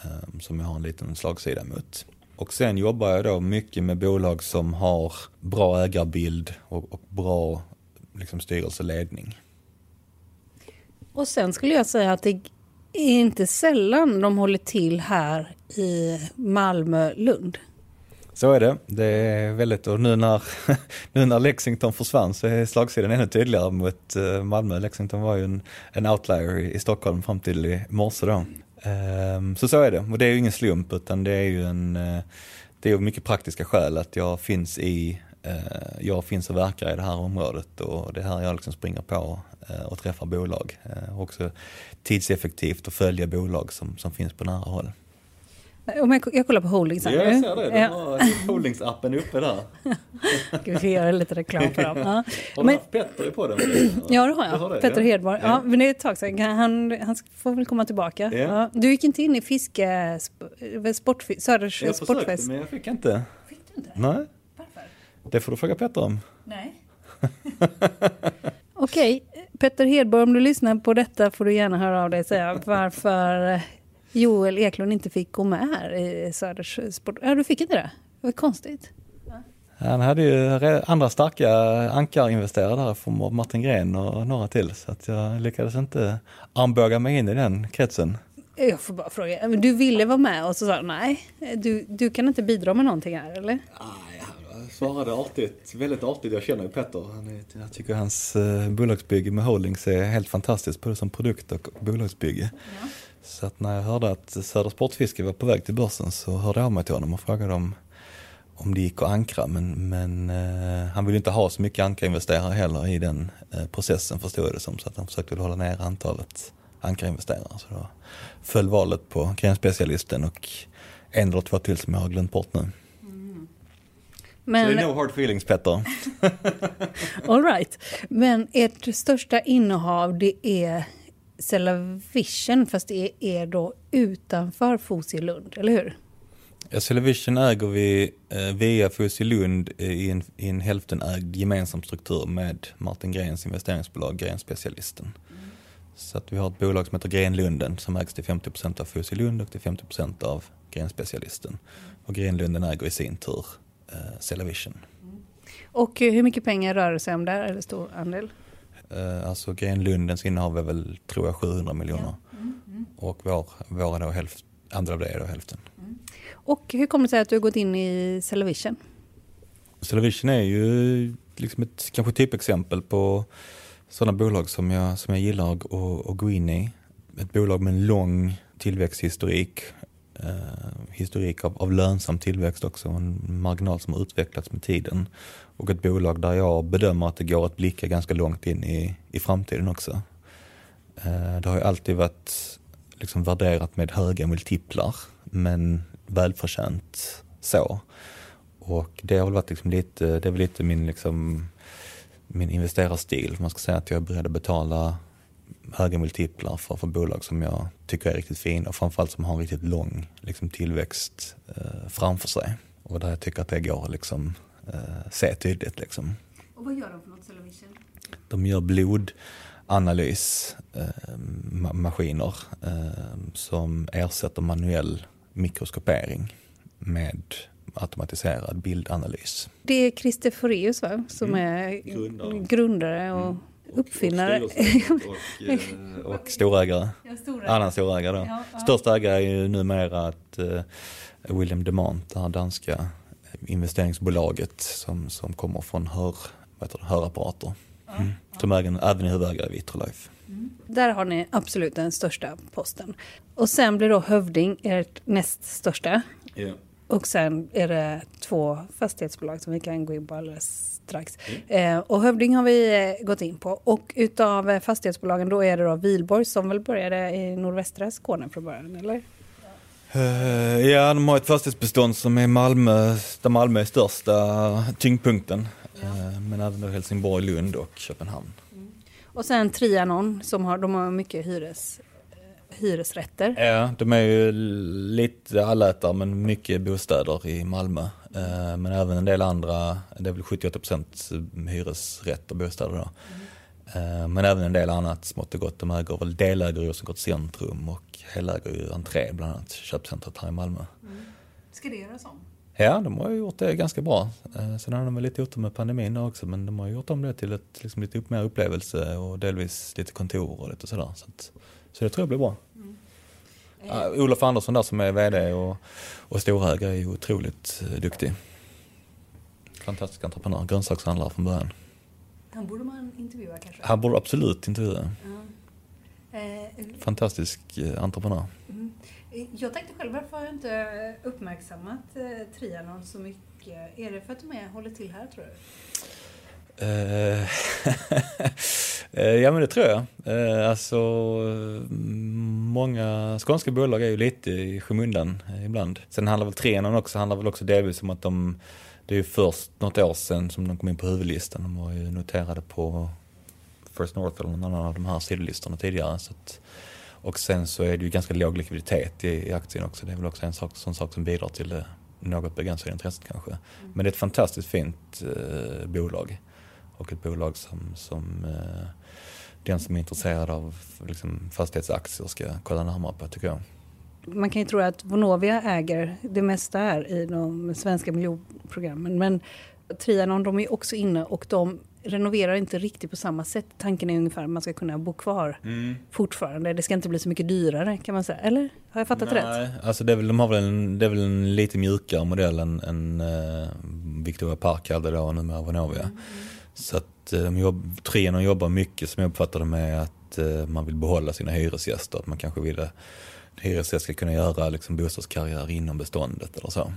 ehm, som jag har en liten slagsida mot. Och sen jobbar jag då mycket med bolag som har bra ägarbild och, och bra liksom, styrelseledning. Och sen skulle jag säga att det är inte sällan de håller till här i Malmö, Lund. Så är det. Det är väldigt, och nu när, nu när Lexington försvann så är slagsidan ännu tydligare mot eh, Malmö. Lexington var ju en, en outlier i Stockholm fram till i morse då. Ehm, så så är det, och det är ju ingen slump utan det är ju en, eh, det är mycket praktiska skäl att jag finns i, jag finns och verkar i det här området och det är här jag liksom springer på och träffar bolag. Också tidseffektivt att följa bolag som, som finns på nära håll. Om jag, jag kollar på Holdings här Ja, jag ser det. De har Holdings-appen uppe där. Ska vi göra lite reklam för dem? Ja. Har du men, haft Petter på den? Ja, det har jag. Det, Petter ja. Hedborg. Ja. ja. men det är ett tag sedan. Han, han får väl komma tillbaka. Ja. Ja. Du gick inte in i fiske... Sport, Söders jag sportfest? Jag försökte, men jag fick inte. Fick du inte? Nej. Det får du fråga Petter om. Nej. Okej, Petter Hedborg, om du lyssnar på detta får du gärna höra av dig och säga varför Joel Eklund inte fick gå med här i Söders sport. Ja, du fick inte det? Det var konstigt. Han hade ju andra starka ankarinvesterare där från Martin Gren och några till så att jag lyckades inte armbåga mig in i den kretsen. Jag får bara fråga, du ville vara med och så sa du nej, du, du kan inte bidra med någonting här eller? Svarade artigt, väldigt artigt. Jag känner ju Petter. Han är, jag tycker hans eh, bolagsbygge med Holdings är helt fantastiskt både som produkt och bolagsbygge. Ja. Så att när jag hörde att Södra Sportfiske var på väg till börsen så hörde jag av mig till honom och frågade om, om det gick att ankra. Men, men eh, han ville inte ha så mycket ankarinvesterare heller i den eh, processen förstod jag det som. Så att han försökte hålla ner antalet ankarinvesterare. Så då föll valet på grenspecialisten och en eller två till som jag har glömt bort nu. Men... Är no hard feelings Petter. All right. Men ert största innehav det är Cellavision fast det är då utanför Fosielund, eller hur? Ja, Cellavision äger vi eh, via Fosielund i en, i en hälftenägd gemensam struktur med Martin Grens investeringsbolag Grenspecialisten. Mm. Så att vi har ett bolag som heter Grenlunden som ägs till 50% av Fosielund och till 50% av Grenspecialisten. Och Grenlunden äger i sin tur eh, Cellavision. Mm. Och hur mycket pengar rör det sig om där, eller stor andel? Eh, alltså Grenlundens innehav är väl, tror jag, 700 miljoner. Ja. Mm, mm. Och vår, våra då hälft, andra av det är då hälften. Mm. Och hur kommer det sig att du har gått in i Cellavision? Cellavision är ju liksom ett kanske typexempel på sådana bolag som jag, som jag gillar att, att gå in i. Ett bolag med en lång tillväxthistorik, eh, Eh, historik av, av lönsam tillväxt också, en marginal som har utvecklats med tiden och ett bolag där jag bedömer att det går att blicka ganska långt in i, i framtiden också. Eh, det har ju alltid varit liksom värderat med höga multiplar men välförtjänt så. Och det har väl varit liksom lite, det är väl lite min, liksom, min investerarstil. Man ska säga att jag är beredd att betala höga multiplar för, för bolag som jag tycker är riktigt fina och framförallt som har en riktigt lång liksom, tillväxt eh, framför sig. Och där jag tycker att det går att liksom, eh, se tydligt. Liksom. Och vad gör de för något, Cellavision? De gör blodanalyssmaskiner eh, eh, som ersätter manuell mikroskopering med automatiserad bildanalys. Det är Christer Foreus va? som är Grundare. grundare och uppfinnare. Och, och, eh, och storägare. Ja, stora. Annan storägare då. Ja, ja. Största ägare är ju numera att eh, William Demant, det här danska investeringsbolaget som, som kommer från hör, vad heter det, hörapparater. Mm. Som äger, även är huvudägare i Vitrolife. Där har ni absolut den största posten. Och sen blir då Hövding ert näst största. Och sen är det två fastighetsbolag som vi kan gå in på alldeles strax. Eh, och Hövding har vi eh, gått in på. Och utav eh, fastighetsbolagen då är det då Vilborg som väl började i nordvästra Skåne från början, eller? Eh, ja, de har ett fastighetsbestånd som är Malmö, där Malmö är största tyngdpunkten. Eh, men även då Helsingborg, Lund och Köpenhamn. Och sen Trianon som har, de har mycket hyres, hyresrätter. Ja, de är ju lite allätare men mycket bostäder i Malmö. Eh, Men även en del andra, det är väl 78% hyresrätt och bostäder då. Eh, Men även en del annat smått och gott. De äger väl deläger i Rosengård centrum och heläger ju Entré bland annat, köpcentret här i Malmö. Ska det göras om? Ja, de har ju gjort det ganska bra. Eh, Sen har de väl lite otur med pandemin också men de har gjort om det till ett, liksom lite upp- mer upplevelse och delvis lite kontor och lite sådär. Så, att, så det tror jag blir bra. Ja, Olof Andersson där som är VD och, och storägare är ju otroligt eh, duktig. Fantastisk entreprenör, grönsakshandlare från början. Han borde man intervjua kanske. Han borde absolut intervjua. Eh, Fantastisk eh, entreprenör. Jag tänkte själv, varför har jag inte uppmärksammat Trianon så mycket? Är det för att de är, håller till här tror du? Eh, ja men det tror jag. Eh, alltså mm, många skånska bolag är ju lite i skymundan eh, ibland. Sen handlar väl Trianon också, handlar väl också delvis om att de, det är ju först något år sedan som de kom in på huvudlistan. De var ju noterade på First North eller någon annan av de här sidolistorna tidigare. Så att, och sen så är det ju ganska låg likviditet i, i aktien också. Det är väl också en sak, sån sak som bidrar till det något begränsade intresset kanske. Men det är ett fantastiskt fint eh, bolag och ett bolag som, som eh, den som är intresserad av liksom, fastighetsaktier ska kolla närmare på tycker jag. Man kan ju tro att Vonovia äger det mesta här i de svenska miljonprogrammen. Men Trianon de är också inne och de renoverar inte riktigt på samma sätt. Tanken är ungefär att man ska kunna bo kvar fortfarande. Det ska inte bli så mycket dyrare kan man säga. Eller? Har jag fattat rätt? Nej, alltså det är väl, de har väl en, det är väl en lite mjukare modell än, än uh, Victoria Park hade då och numera Vonovia. Så att uh, de jobb, Trianon jobbar mycket som jag uppfattar det med att uh, man vill behålla sina hyresgäster. Att man kanske vill att hyresgäster ska kunna göra liksom, bostadskarriär inom beståndet eller så.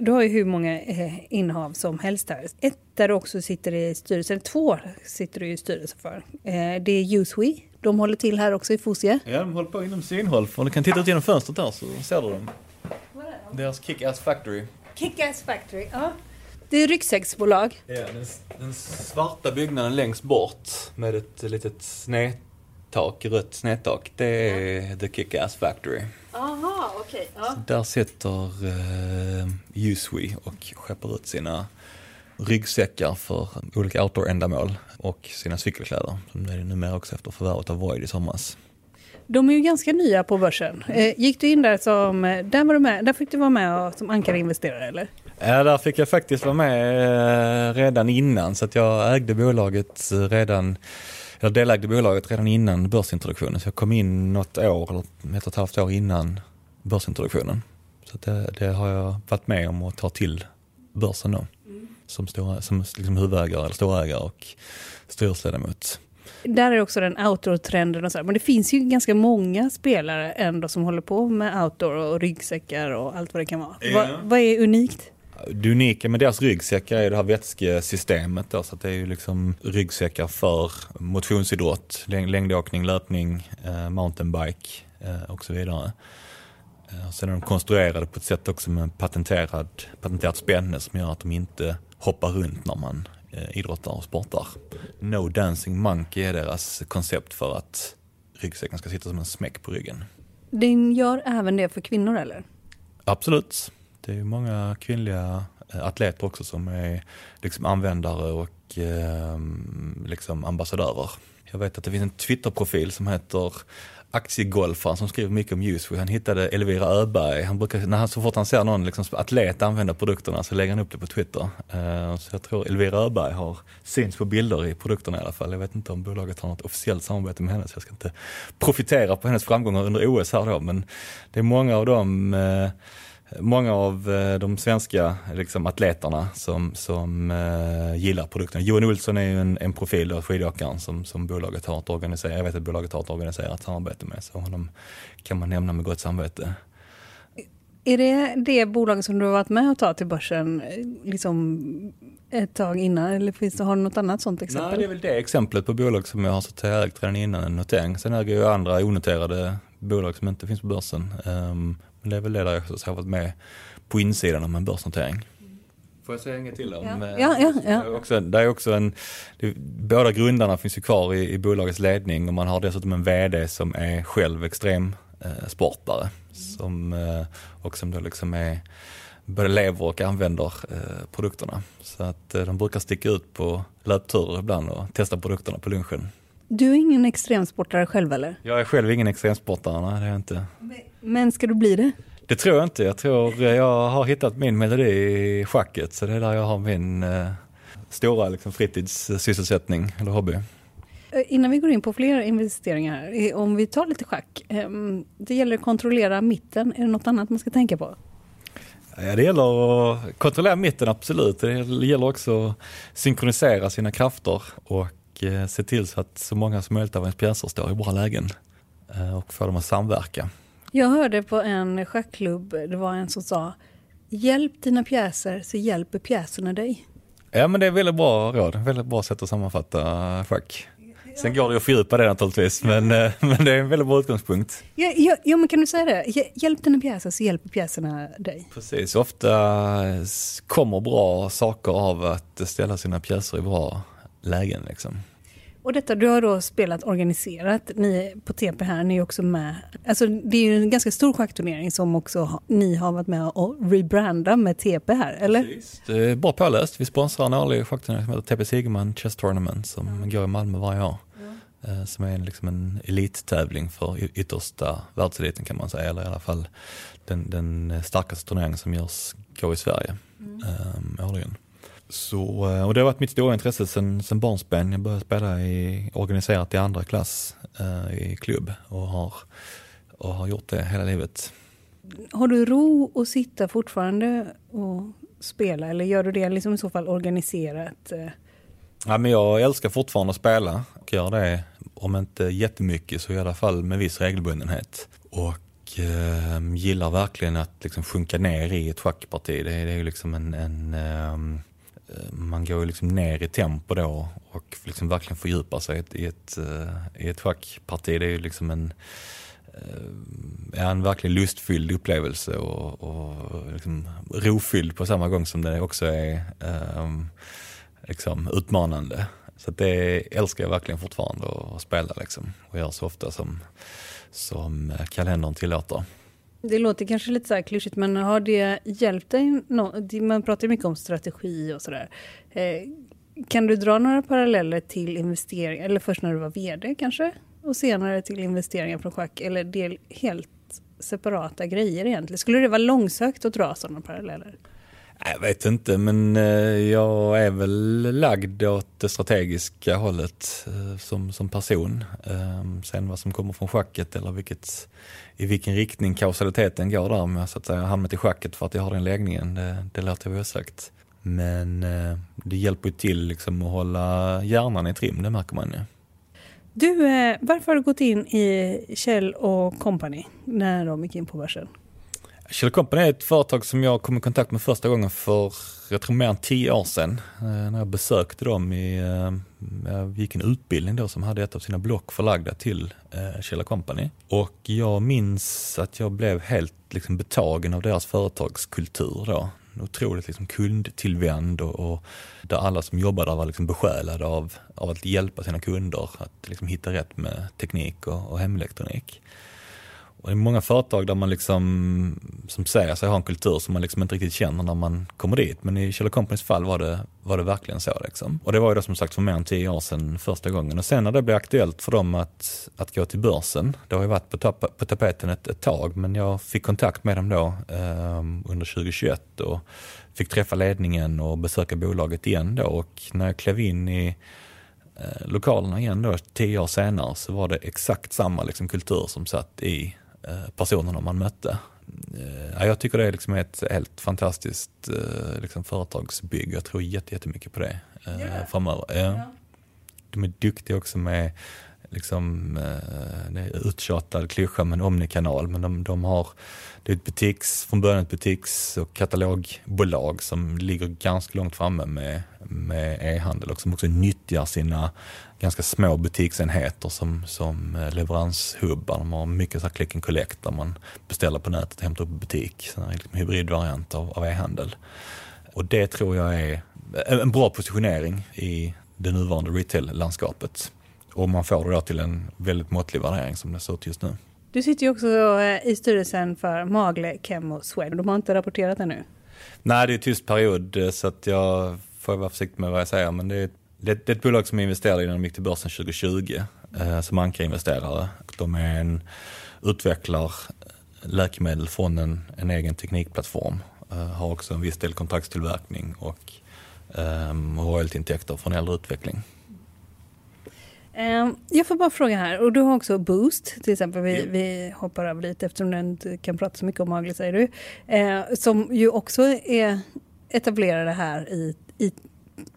Du har ju hur många eh, innehav som helst här. Ett där du också sitter i styrelsen, två sitter du i styrelsen för. Eh, det är Uswe. De håller till här också i Fosie. Ja, de håller på inom synhåll. Om du kan titta ut genom fönstret där så ser du dem. Deras Kick-Ass Factory. Kick-Ass Factory, ja. Det är ryggsäcksbolag. Ja, den, den svarta byggnaden längst bort med ett litet snedtak, rött snedtak, det är The Kick-Ass Factory. Aha, okej. Ja. Där sitter eh, Uswe och skeppar ut sina ryggsäckar för olika outdoor-ändamål och sina cykelkläder. Som det är numera också efter förvärvet av Void i somras. De är ju ganska nya på börsen. Eh, gick du in där som, eh, där var du med, där fick du vara med som ankarinvesterare eller? Ja, där fick jag faktiskt vara med eh, redan innan så att jag ägde bolaget eh, redan jag delägde bolaget redan innan börsintroduktionen så jag kom in något år eller ett och ett halvt år innan börsintroduktionen. Så att det, det har jag varit med om att ta till börsen då. Som, stora, som liksom huvudägare eller storägare och styrelseledamot. Där är också den outdoor-trenden och så här. Men det finns ju ganska många spelare ändå som håller på med outdoor och ryggsäckar och allt vad det kan vara. Ja. Vad, vad är unikt? Det unika med deras ryggsäckar är det här vätskesystemet. Då, så det är ju liksom ryggsäckar för motionsidrott, längdåkning, löpning, eh, mountainbike eh, och så vidare. Eh, sen är de konstruerade på ett sätt också med en patenterad, patenterat spänne som gör att de inte hoppar runt när man eh, idrottar och sportar. No Dancing Monkey är deras koncept för att ryggsäcken ska sitta som en smäck på ryggen. Den gör även det för kvinnor eller? Absolut. Det är många kvinnliga eh, atleter också som är liksom användare och eh, liksom ambassadörer. Jag vet att det finns en Twitterprofil som heter aktiegolfaren som skriver mycket om Useful. Han hittade Elvira Öberg. Han brukar, när han, så fort han ser någon liksom, atlet använda produkterna så lägger han upp det på Twitter. Uh, så jag tror Elvira Öberg har synts på bilder i produkterna i alla fall. Jag vet inte om bolaget har något officiellt samarbete med henne så jag ska inte profitera på hennes framgångar under OS här då. Men det är många av dem uh, många av eh, de svenska liksom, atleterna som, som uh, gillar produkterna. Johan Olsson är ju en, en profil skidåkaren som, som bolaget har ett organiserat, jag vet att bolaget har ett organiserat samarbete med, så honom kan man nämna med gott samvete. Är det det bolaget som du har varit med och tagit till börsen liksom ett tag innan eller finns det, har du något annat sånt exempel? Nej, det är väl det exemplet på bolag som jag har ägt redan innan en notering. Sen äger jag andra onoterade bolag som inte finns på börsen. Um, men det är väl det där jag också har varit med på insidan om en börsnotering. Får jag säga inget till om? Ja, ja, ja, ja. Det är också, det är också en, det, båda grundarna finns ju kvar i, i bolagets ledning och man har dessutom en VD som är själv extremsportare. Eh, som, eh, och som då liksom är, både lever och använder eh, produkterna. Så att eh, de brukar sticka ut på löpturer ibland och testa produkterna på lunchen. Du är ingen extremsportare själv eller? Jag är själv ingen extremsportare, nej det är jag inte. Men ska du bli det? Det tror jag inte. Jag tror jag har hittat min melodi i schacket så det är där jag har min eh, stora liksom, fritidssysselsättning eller hobby. Eh, innan vi går in på fler investeringar, eh, om vi tar lite schack. Ehm, det gäller att kontrollera mitten. Är det något annat man ska tänka på? Ja, det gäller att kontrollera mitten, absolut. Det gäller också att synkronisera sina krafter och eh, se till så att så många som möjligt av ens pjäser står i bra lägen och få dem att samverka. Jag hörde på en schackklubb, det var en som sa Hjälp dina pjäser så hjälper pjäserna dig. Ja men det är väldigt bra råd, väldigt bra sätt att sammanfatta schack. Sen går det att fördjupa det naturligtvis, men, eh, men det är en väldigt bra utgångspunkt. Ja, ja, ja, men kan du säga det? Hjälp dina pjäser så hjälper pjäserna dig. Precis, ofta kommer bra saker av att ställa sina pjäser i bra lägen. Liksom. Och detta, du har då spelat organiserat, ni på TP här, ni är också med. Alltså det är ju en ganska stor schackturnering som också ni har varit med och rebranda med TP här, eller? Precis. Det är bra påläst. Vi sponsrar en årlig schackturnering som heter TP Sigeman Chess Tournament som mm. går i Malmö varje år. Mm. Som är liksom en elittävling för yttersta världseliten kan man säga, eller i alla fall den, den starkaste turneringen som görs, går i Sverige mm. um, årligen. Så, eh, och det har varit mitt stora intresse sedan, sedan barnsben. Jag började spela i, organiserat i andra klass eh, i klubb och har, och har gjort det hela livet. Har du ro att sitta fortfarande och spela eller gör du det liksom i så fall organiserat? Eh? Ja, men jag älskar fortfarande att spela och gör det, om inte jättemycket så i alla fall med viss regelbundenhet. Och eh, gillar verkligen att liksom sjunka ner i ett schackparti. Det, det är ju liksom en, en eh, Eh, Eh, man går ju liksom ner i tempo då och liksom verkligen fördjupar sig i ett, i ett eh, schackparti. Det är ju liksom en, eh, en verkligen lustfylld upplevelse och, och liksom rofylld på samma gång som det också är um, liksom utmanande. Så det älskar jag verkligen fortfarande att spela liksom och gör så ofta som, som kalendern tillåter. Det låter kanske lite så här klyschigt, men har det hjälpt dig? Man pratar ju mycket om strategi och sådär. Eh, kan du dra några paralleller till investeringar, eller först när du var VD kanske? Och senare till investeringar från schack, eller det helt separata grejer egentligen? Skulle det vara långsökt att dra sådana paralleller? Jag vet inte, men eh, jag är väl lagd åt det strategiska hållet eh, som, som person. Ehm, sen vad som kommer från schacket eller vilket, i vilken riktning kausaliteten går där med så att säga hamnat i schacket för att jag har den läggningen, det, det låter jag osagt. Men eh, det hjälper ju till liksom att hålla hjärnan i trim, det märker man ju. Du, varför har du gått in i Kjell och Company när de gick in på börsen? Kjell Company är ett företag som jag kom i kontakt med första gången för, jag tror mer än tio år sedan. Eh, när jag besökte dem i, eh, jag gick en utbildning då som hade ett av sina block förlagda till eh, Kjell Company. Och jag minns att jag blev helt liksom betagen av deras företagskultur då. Otroligt liksom kundtillvänd och, och där alla som jobbade där var liksom besjälade av, av att hjälpa sina kunder att liksom hitta rätt med teknik och, och hemelektronik. Och det är många företag där man liksom, som säger sig ha en kultur som man liksom inte riktigt känner när man kommer dit. Men i Kjell Companys fall var det, var det verkligen så. Liksom. Och det var ju då som sagt för mer än tio år sedan första gången. Och sen när det blev aktuellt för dem att, att gå till börsen, det har ju varit på, tap på tapeten ett, ett tag, men jag fick kontakt med dem då eh, under 2021 och fick träffa ledningen och besöka bolaget igen då. Och när jag klev in i eh, lokalerna igen då, tio år senare, så var det exakt samma liksom, kultur som satt i personerna man mötte. Eh, jag tycker det är liksom ett helt fantastiskt eh, liksom företagsbygge. Jag tror jättemycket på det yeah. framöver. Ja. De är duktiga också med liksom, eh, det är uttjatad klyscha men omnikanal. Men de, de har, det är ett butiks, från början ett butiks och katalogbolag som ligger ganska långt framme med, med e-handel och som också nyttjar sina ganska små butiksenheter som, som eh, leveranshubbar. De har mycket så här click and collect där man beställer på nätet och hämtar upp i butik. Så liksom hybridvariant av, av e-handel. Och det tror jag är en bra positionering i det nuvarande retail-landskapet. Och man får det till en väldigt måttlig värdering som det ser ut just nu. Du sitter ju också eh, i styrelsen för Magle, Chem och Swed. De har inte rapporterat ännu? Nej, det är tyst period eh, så att jag får vara försiktig med vad jag säger. Men det är det, det är ett bolag som investerade innan de gick till börsen 2020 eh, som ankarinvesterare. De är en, utvecklar läkemedel från en, en egen teknikplattform. Eh, har också en viss del kontraktstillverkning och eh, royaltyintäkter från äldre utveckling. Ehm, jag får bara fråga här, och du har också Boost till exempel, vi, vi hoppar över lite eftersom du inte kan prata så mycket om Magli säger du, eh, som ju också är etablerade här i, i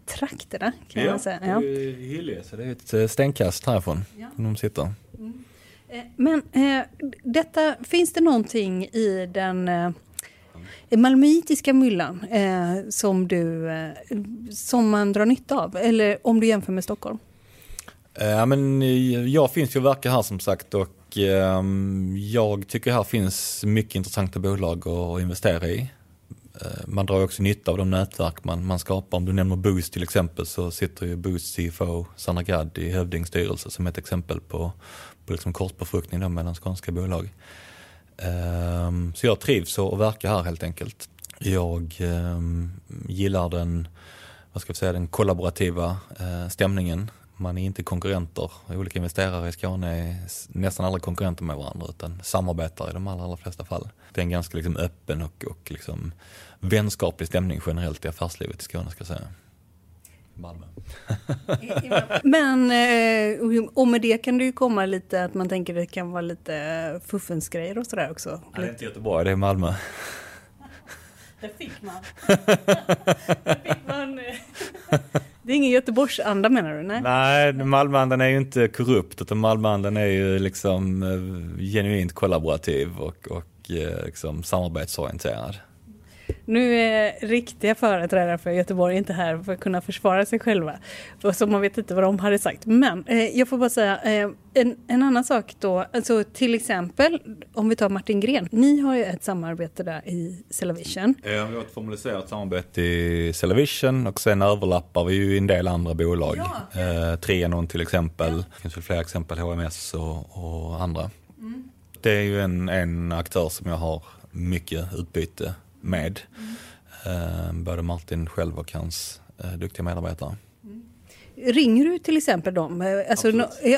trakterna kan ja, man säga. Ja, det Hyllie, så det är ett eh, stenkast härifrån. Ja. De sitter. Mm. Eh, men eh, detta, finns det någonting i den eh, malmöitiska myllan eh, som, du, eh, som man drar nytta av? Eller om du jämför med Stockholm? Eh, ja, men eh, jag finns ju och verkar här som sagt och ehm, jag tycker här finns mycket intressanta bolag att investera i. Eh, man drar också nytta av de nätverk man, man skapar. Om du nämner Boost till exempel så sitter ju Boost CFO Sanna Gadd i Hövdings styrelse som ett exempel på, på liksom korsbefruktning mellan skånska bolag. Um, så jag trivs och verkar här helt enkelt. Jag um, gillar den, vad ska jag säga, den kollaborativa uh, stämningen. Man är inte konkurrenter. Olika investerare i Skåne är nästan aldrig konkurrenter med varandra utan samarbetar i de allra, allra flesta fall. Det är en ganska liksom, öppen och, och liksom, vänskaplig stämning generellt i affärslivet i Skåne ska jag säga. Malmö. Men, eh, och med det kan det ju komma lite att man tänker det kan vara lite fuffensgrejer och sådär också. Nej, det är inte Göteborg, det är Malmö. Det fick man. det fick man. Det är ingen Göteborgsanda menar du? Nej, Nej Malmöandan är ju inte korrupt utan Malmöandan är ju liksom eh, genuint kollaborativ och, och eh, liksom samarbetsorienterad. Nu är riktiga företrädare för Göteborg inte här för att kunna försvara sig själva. Så man vet inte vad de hade sagt. Men eh, jag får bara säga eh, en, en, annan sak då. Alltså, till exempel om vi tar Martin Gren. Ni har ju ett samarbete där i Cellavision. Ja, vi har ett formaliserat samarbete i Cellavision och sen överlappar vi ju i en del andra bolag. Ja. Eh, Trianon till exempel. Ja. Det finns väl fler exempel, HMS och, och andra. Mm. Det är ju en, en aktör som jag har mycket utbyte med. Mm. Både Martin själv och hans eh, duktiga medarbetare. Mm. Ringer du till exempel dem eh, alltså,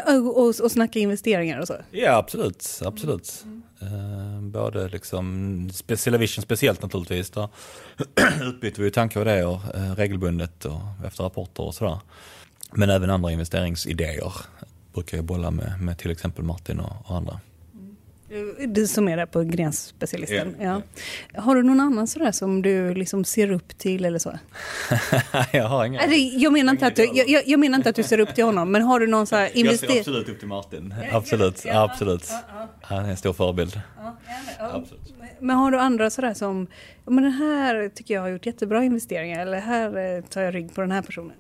och, och, och snackar investeringar och så? Ja absolut, absolut. Mm. Både liksom, Specialavision speciellt naturligtvis. Där utbyter vi tankar och idéer regelbundet och efter rapporter och sådär. Men även andra investeringsidéer brukar jag bolla med, med till exempel Martin och, och andra. Du som är där på grenspecialisten. Ja. ja. Har du någon annan sådär som du liksom ser upp till eller så? jag har inga. Jag menar, inte att du, jag, jag, menar inte att du ser upp till honom, men har du någon så här investering? Jag ser absolut upp till Martin. Absolut, ja, absolut. Han är en stor förebild. Absolut. Men har du andra sådär som, men den här tycker jag har gjort jättebra investeringar eller här eh, tar jag rygg på den här personen?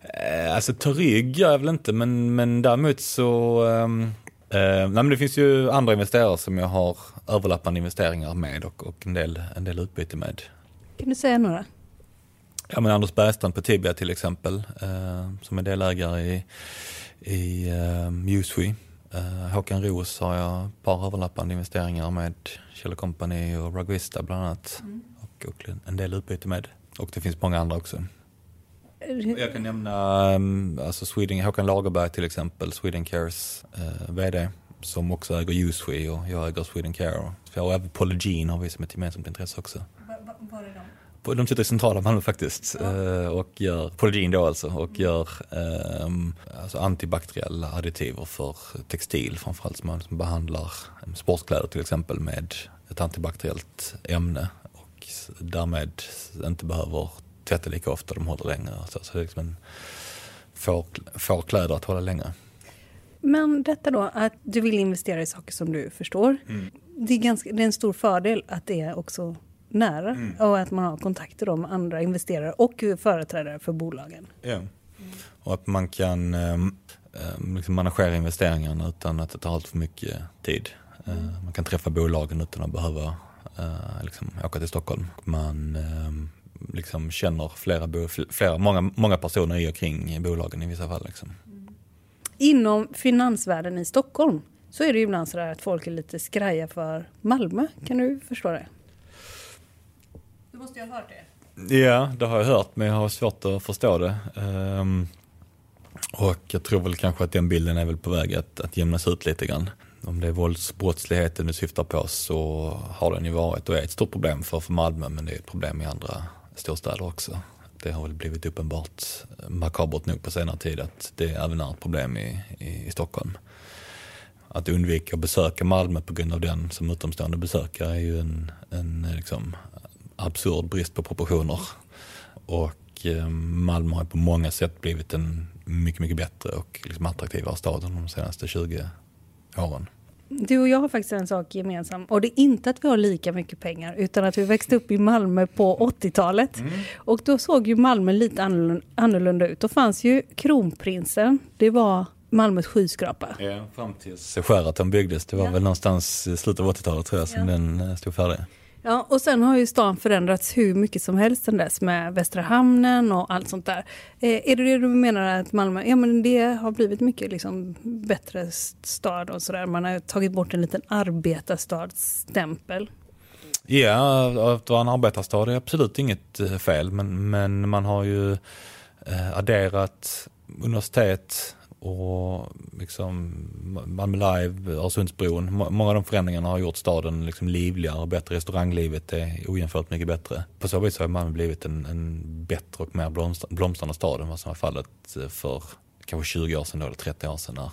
Eh, alltså ta rygg gör jag väl inte, men, men däremot så um Eh, nej, men det finns ju andra investerare som jag har överlappande investeringar med och, och en, del, en del utbyte med. Kan du säga några? Ja, men Anders Bergstrand på Tibia till exempel, eh, som är delägare i, i eh, Uswe. Eh, Håkan Roos har jag ett par överlappande investeringar med, Kjell Company och Rugvista bland annat. Mm. Och, och en del utbyte med. Och det finns många andra också. Jag kan nämna um, alltså Sweden, Håkan Lagerberg till exempel, Sweden Cares uh, VD som också äger Uswe och jag äger Sweden Care. Och även Polygen har vi som ett gemensamt intresse också. Var är de? De sitter i centrala Malmö faktiskt ja. uh, och gör, Polygen då alltså, och mm. gör um, alltså antibakteriella additiver för textil framförallt som som behandlar sportkläder till exempel med ett antibakteriellt ämne och därmed inte behöver tvätta lika ofta, de håller längre. Så, så det är liksom en, får, får kläder att hålla längre. Men detta då, att du vill investera i saker som du förstår. Mm. Det, är ganska, det är en stor fördel att det är också nära mm. och att man har kontakter med andra investerare och företrädare för bolagen. Ja. Mm. Och att man kan um, liksom managera investeringarna utan att det tar allt för mycket tid. Uh, man kan träffa bolagen utan att behöva uh, liksom, åka till Stockholm. Man um, liksom känner flera, flera, många, många personer i och kring bolagen i vissa fall. Liksom. Inom finansvärlden i Stockholm så är det ibland så att folk är lite skraja för Malmö. Kan du förstå det? Du måste ju ha hört det. Ja, det har jag hört men jag har svårt att förstå det. Um, och jag tror väl kanske att den bilden är väl på väg att, att jämnas ut lite grann. Om det är våldsbrottsligheten du syftar på så har den ju varit och är ett stort problem för, för Malmö men det är ett problem i andra storstäder också. Det har väl blivit uppenbart makabert nog på senare tid att det även är ett problem i, i, i Stockholm. Att undvika att besöka Malmö på grund av den som utomstående besökare är ju en, en liksom, absurd brist på proportioner. Och eh, Malmö har på många sätt blivit en mycket, mycket bättre och liksom attraktivare stad de senaste 20 åren. Du och jag har faktiskt en sak gemensam och det är inte att vi har lika mycket pengar utan att vi växte upp i Malmö på 80-talet. Mm. Och då såg ju Malmö lite annorlunda ut. Då fanns ju Kronprinsen, det var Malmös skyskrapa. Ja, fram tills Sheraton byggdes. Det var ja. väl någonstans i slutet av 80-talet tror jag som ja. den eh, stod färdig. Ja, och sen har ju stan förändrats hur mycket som helst sen dess med Västra hamnen och allt sånt där. Eh, är det det du menar att Malmö, ja men det har blivit mycket liksom bättre stad och sådär. Man har tagit bort en liten arbetarstadsstämpel. Ja, att vara en arbetarstad är absolut inget eh, fel, men, men man har ju eh, adderat universitet, och liksom Malmö Live, Öresundsbron. Många av de förändringarna har gjort staden liksom livligare och bättre. Restauranglivet är ojämfört mycket bättre. På så vis har Malmö blivit en, en bättre och mer blomstrande stad än vad som var fallet eh, för kanske 20 år sedan då, eller 30 år sedan när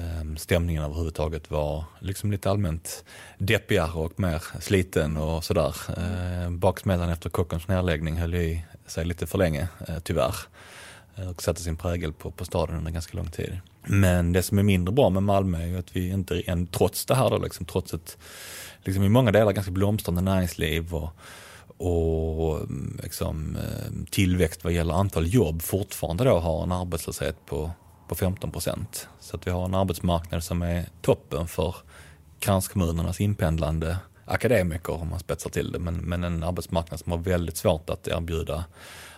ehm, stämningen överhuvudtaget var liksom lite allmänt deppigare och mer sliten och sådär. Ehm, Baksmällan efter Kockums nedläggning höll i sig lite för länge, eh, tyvärr. Eh, och satte sin prägel på, på staden under ganska lång tid. Men det som är mindre bra med Malmö är ju att vi inte, än, trots det här då, liksom, trots ett liksom i många delar ganska blomstrande näringsliv och, och liksom, eh, tillväxt vad gäller antal jobb fortfarande då har en arbetslöshet på, på 15 procent. Så att vi har en arbetsmarknad som är toppen för kranskommunernas inpendlande akademiker om man spetsar till det, men, men en arbetsmarknad som har väldigt svårt att erbjuda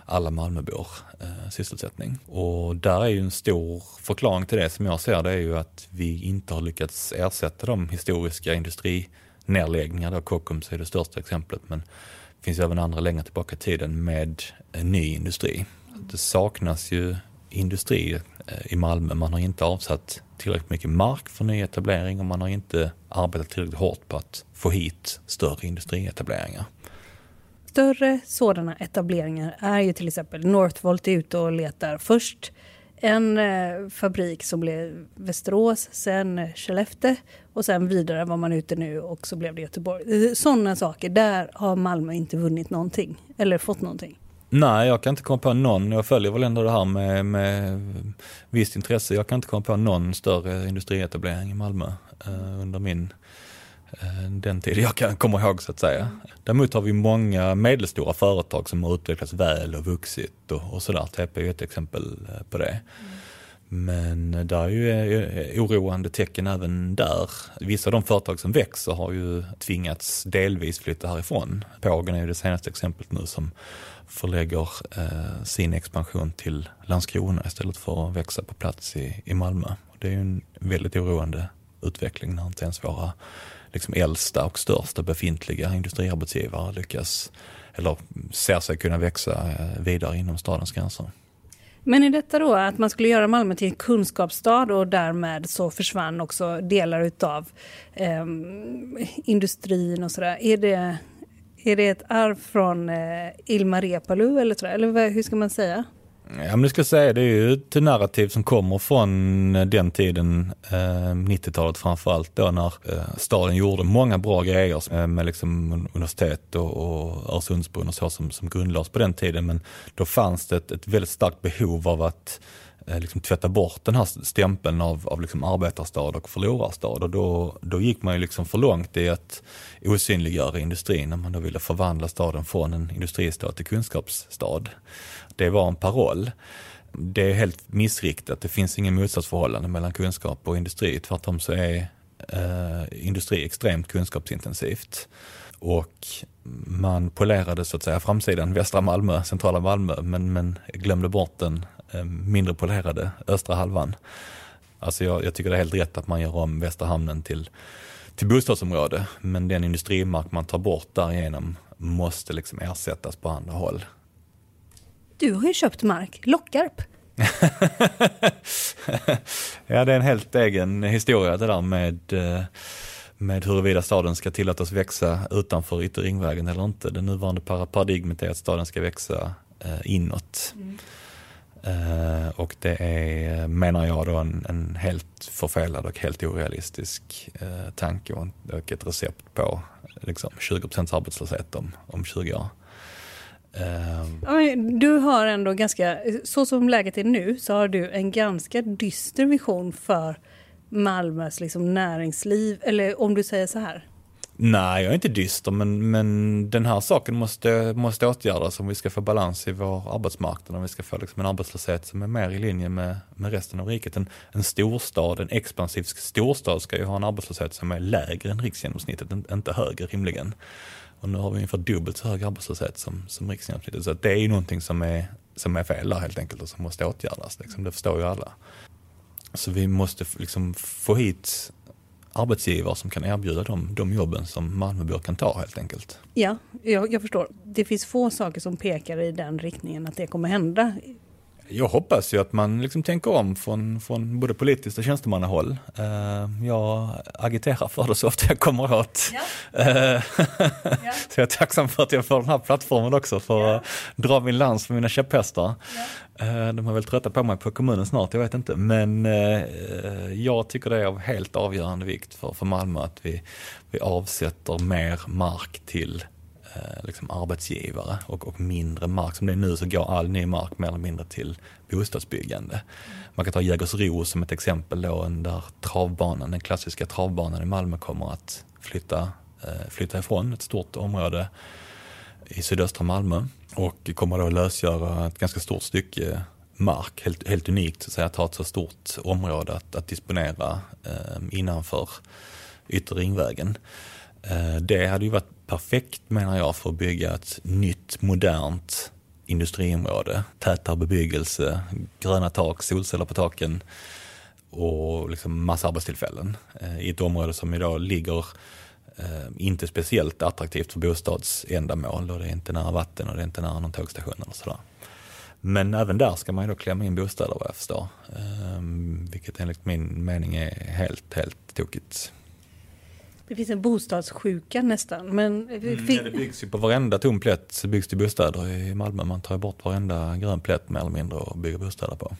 alla Malmöbor eh, sysselsättning. Och där är ju en stor förklaring till det som jag ser det är ju att vi inte har lyckats ersätta de historiska industrinedläggningar, då Kockums är det största exemplet, men det finns även andra längre tillbaka i tiden med en ny industri. Det saknas ju industri eh, i Malmö. Man har inte avsatt tillräckligt mycket mark för nyetablering och man har inte arbetat tillräckligt hårt på att få hit större industrietableringar större sådana etableringar är ju till exempel Northvolt är ute och letar först en eh, fabrik som blev Västerås, sen Skellefteå och sen vidare var man ute nu och så blev det Göteborg. Eh, sådana saker, där har Malmö inte vunnit någonting eller fått någonting. Nej, jag kan inte komma på någon. Jag följer väl ändå det här med, med visst intresse. Jag kan inte komma på någon större industrietablering i Malmö eh, under min Eh, den tid jag kan komma ihåg så att säga. Däremot har vi många medelstora företag som har utvecklats väl och vuxit och, och sådär. TP är ett exempel eh, på det. Men det är ju eh, oroande tecken även där. Vissa av de företag som växer har ju tvingats delvis flytta härifrån. Pågen är ju det senaste exemplet nu som förlägger eh, sin expansion till Landskrona istället för att växa på plats i, i Malmö. Det är ju en väldigt oroande utveckling när inte ens våra liksom, äldsta och största befintliga industriarbetsgivare lyckas eller ser sig kunna växa eh, vidare inom stadens gränser. Men är detta då att man skulle göra Malmö till en kunskapsstad och därmed så försvann också delar utav eh, industrin och sådär. Är det, är det ett arv från eh, Ilmar Reepalu eller, eller hur ska man säga? Ja, men det ska säga, det är ju ett narrativ som kommer från eh, den tiden, eh, 90-talet framförallt då när eh, staden gjorde många bra grejer eh, med liksom universitet och, och Öresundsbron och så som, som grundlades på den tiden. Men då fanns det ett, ett väldigt starkt behov av att eh, liksom tvätta bort den här stämpeln av, av liksom arbetarstad och förlorarstad. Och då, då gick man ju liksom för långt i att osynliggöra industrin när man då ville förvandla staden från en industristad till kunskapsstad det var en paroll. Det är helt missriktat. Det finns ingen motsatsförhållande mellan kunskap och industri. Tvärtom så är eh, industri extremt kunskapsintensivt. Och man polerade så att säga framsidan, västra Malmö, centrala Malmö, men, men glömde bort den eh, mindre polerade östra halvan. Alltså jag, jag, tycker det är helt rätt att man gör om Västra hamnen till, till bostadsområde, men den industrimark man tar bort därigenom måste liksom ersättas på andra håll. Du har ju köpt mark, Lockarp. ja, det är en helt egen historia det där med, eh, med huruvida staden ska tillåtas växa utanför yttre ringvägen eller inte. Det nuvarande paradigmet är att staden ska växa eh, inåt. Mm. Uh, och det är, menar jag, då en, en helt förfelad och helt orealistisk uh, tanke och, och ett recept på liksom, 20 arbetslöshet om, om 20 år. Ehm. Du har ändå ganska, så som läget är nu, så har du en ganska dyster vision för Malmös liksom näringsliv, eller om du säger så här? Nej, jag är inte dyster, men, men den här saken måste, måste åtgärdas om vi ska få balans i vår arbetsmarknad, om vi ska få liksom en arbetslöshet som är mer i linje med, med resten av riket. En, en storstad, en expansiv storstad ska ju ha en arbetslöshet som är lägre än riksgenomsnittet, inte högre rimligen. Och nu har vi ungefär dubbelt så hög arbetslöshet som, som riksgenomsnittet. Så det är ju någonting som är, som är fel där helt enkelt och som måste åtgärdas. Liksom. Det förstår ju alla. Så vi måste liksom få hit arbetsgivare som kan erbjuda dem de jobben som Malmöbor kan ta helt enkelt. Ja, jag, jag, förstår. Det finns få saker som pekar i den riktningen att det kommer hända jag hoppas ju att man liksom tänker om från, från både politiskt och tjänstemannahåll. Uh, jag agiterar för det så ofta jag kommer åt. Ja. Uh, ja. så jag är tacksam för att jag får den här plattformen också för ja. att dra min lans för mina käpphästar. Ja. Uh, de är väl trötta på mig på kommunen snart, jag vet inte. Men jag tycker det är av helt avgörande vikt för, för Malmö att vi, vi avsätter mer mark till Eh, Eh, liksom arbetsgivare och, och, mindre mark. Som det är nu så går all ny mark mer eller mindre till bostadsbyggande. Man kan ta Jägersro som ett exempel då, där travbanan, den klassiska travbanan i Malmö kommer att flytta, eh, flytta ifrån ett stort område i sydöstra Malmö och kommer då lösgöra ett ganska stort stycke mark, helt, helt unikt, så att, säga, att ha ett så stort område att, att disponera eh, innanför yttre ringvägen. Eh, det hade ju varit perfekt menar jag för att bygga ett nytt modernt industriområde. Tätare bebyggelse, gröna tak, solceller på taken och liksom massa arbetstillfällen eh, i ett område som idag ligger eh, inte speciellt attraktivt för bostadsändamål och det är inte nära vatten och det är inte nära någon tågstation eller sådär. Men även där ska man ju då klämma in bostäder vad jag förstår. Eh, vilket enligt min mening är helt, helt tokigt. Det finns en bostadssjuka nästan. Men mm, ja, det byggs ju på varenda tom plätt så byggs det bostäder i Malmö. Man tar bort varenda grön plätt mer eller mindre och bygger bostäder på.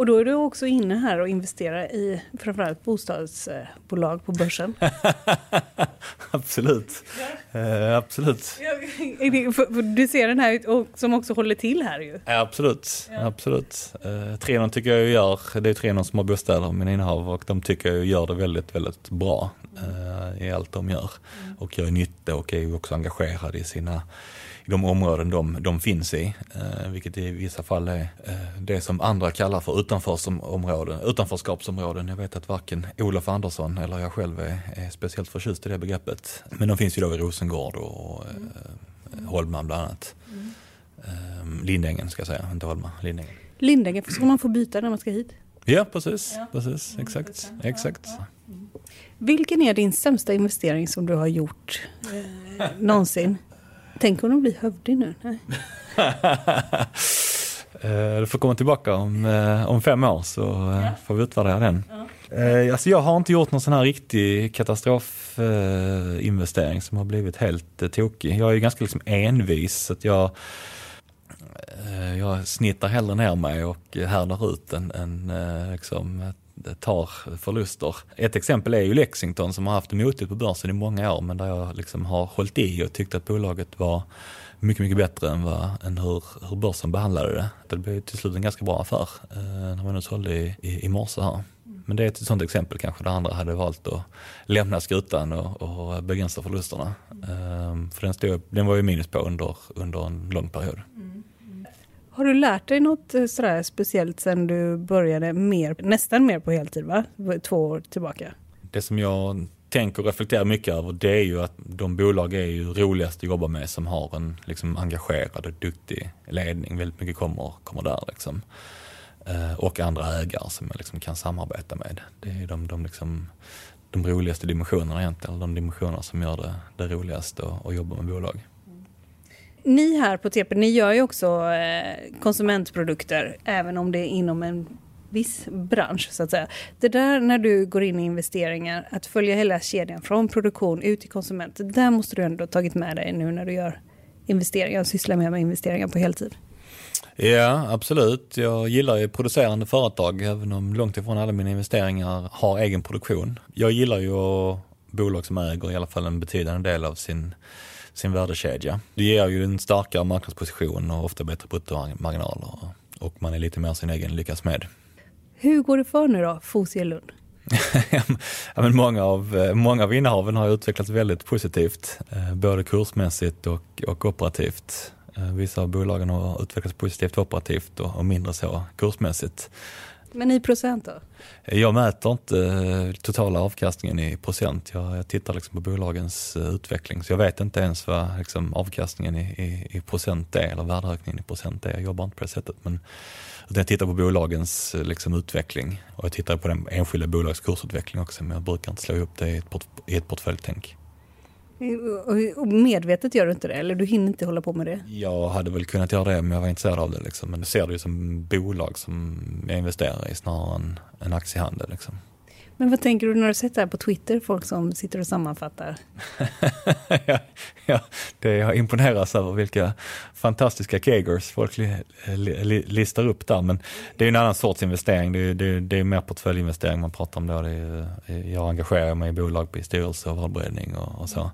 Och då är du också inne här och investerar i framförallt bostadsbolag på börsen. absolut. Eh, absolut. Du ser den här som också håller till här ju. Ja, absolut. Ja. absolut. Eh, Trinon tycker jag gör, det är Trinon som har bostäder med innehav och de tycker jag gör det väldigt, väldigt bra eh, i allt de gör. Mm. Och gör nytta och är också engagerade i sina de områden de, de finns i, eh, vilket i vissa fall är eh, det som andra kallar för utanförsområden, utanförskapsområden. Jag vet att varken Olof Andersson eller jag själv är, är speciellt förtjust i det begreppet. Men de finns ju då i Rosengård och eh, Holma bland annat. Mm. Eh, Lindängen ska jag säga, inte Holma, Lindängen. Lindängen, ska man få byta när man ska hit? Ja, precis. Ja. precis. Exakt. exakt. Ja, ja. Vilken är din sämsta investering som du har gjort eh, någonsin? Tänk om de blir hövding nu? Nej. Eh, du får komma tillbaka om, eh, om fem år så eh, ja. får vi utvärdera den. Ja. Alltså jag har inte gjort någon sån här riktig katastrofinvestering som har blivit helt tokig. Jag är ju ganska liksom envis så att jag, jag snittar hellre ner mig och härdar ut än, än liksom, tar förluster. Ett exempel är ju Lexington som har haft motigt på börsen i många år men där jag liksom har hållit i och tyckt att bolaget var mycket, mycket bättre än, vad, än hur, hur börsen behandlade det. Det blev till slut en ganska bra affär eh, när man nu sålde i, i, i morse här. Men det är ett sånt exempel kanske där andra hade valt att lämna skutan och, och begränsa förlusterna. Eh, för den, stod, den var ju minus på under, under en lång period. Har du lärt dig något eh, sådär speciellt sen du började mer, nästan mer på heltid, va? två år tillbaka? Det som jag tänker och reflekterar mycket över det är ju att de bolag är ju roligast att jobba med som har en liksom, engagerad och duktig ledning. Väldigt mycket kommer, kommer där liksom. Eh, och andra ägare som jag liksom kan samarbeta med. Det är de, de, liksom, de roligaste dimensionerna egentligen, de dimensioner som gör det, det roligaste att, att jobba med bolag. Ni här på TP, ni gör ju också eh, konsumentprodukter även om det är inom en viss bransch så att säga. Det där när du går in i investeringar, att följa hela kedjan från produktion ut till konsument, det där måste du ändå tagit med dig nu när du gör investeringar sysslar med, med investeringar på heltid. Ja, absolut. Jag gillar ju producerande företag, även om långt ifrån alla mina investeringar har egen produktion. Jag gillar ju bolag som äger i alla fall en betydande del av sin sin värdekedja. Det ger ju en starkare marknadsposition och ofta bättre bruttomarginaler och man är lite mer sin egen lyckas med. Hur går det för nu då, Fosie Lund? ja, men många, av, många av innehaven har utvecklats väldigt positivt, eh, både kursmässigt och, och operativt. Eh, vissa av bolagen har utvecklats positivt operativt och, och mindre så kursmässigt. Men i procent då? Jag mäter inte eh, totala avkastningen i procent. Jag, jag tittar liksom på bolagens eh, utveckling. Så jag vet inte ens vad liksom, avkastningen i, i, i, procent är eller värdeökningen i procent är. Jag jobbar inte på det sättet. Men jag tittar på bolagens eh, liksom, utveckling och jag tittar på den enskilda bolags kursutveckling också. Men jag brukar inte slå ihop det i ett, port, i ett portföljtänk. Och medvetet gör du inte det eller du hinner inte hålla på med det? Jag hade väl kunnat göra det men jag var intresserad av det. Liksom. Men du ser det ju som bolag som jag investerar i snarare än en aktiehandel. Liksom. Men vad tänker du när du sett det här på Twitter, folk som sitter och sammanfattar? ja, ja, det jag imponeras över vilka fantastiska kegers folk li, li, listar upp där. Men det är en annan sorts investering, det är, det, det är mer portföljinvestering man pratar om då. Det är, jag engagerar mig i bolag på styrelse och valberedning och, och så.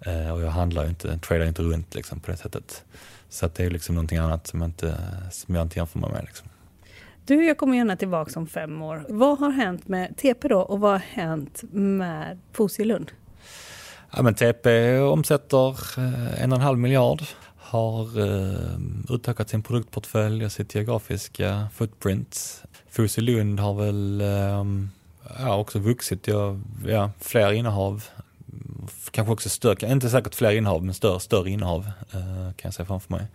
Mm. och jag handlar inte, tradar inte runt liksom, på det sättet. Så det är liksom någonting annat som jag inte, som jag inte jämför mig med. Liksom. Du, jag kommer gärna tillbaka om fem år. Vad har hänt med TP då och vad har hänt med Fosielund? Ja, men TP omsätter eh, en och en halv miljard, har eh, utökat sin produktportfölj och sitt geografiska footprint. Fosielund har väl eh, ja, också vuxit, ja, ja, fler innehav, kanske också större, inte säkert fler innehav men större, större innehav eh, kan jag säga framför mig.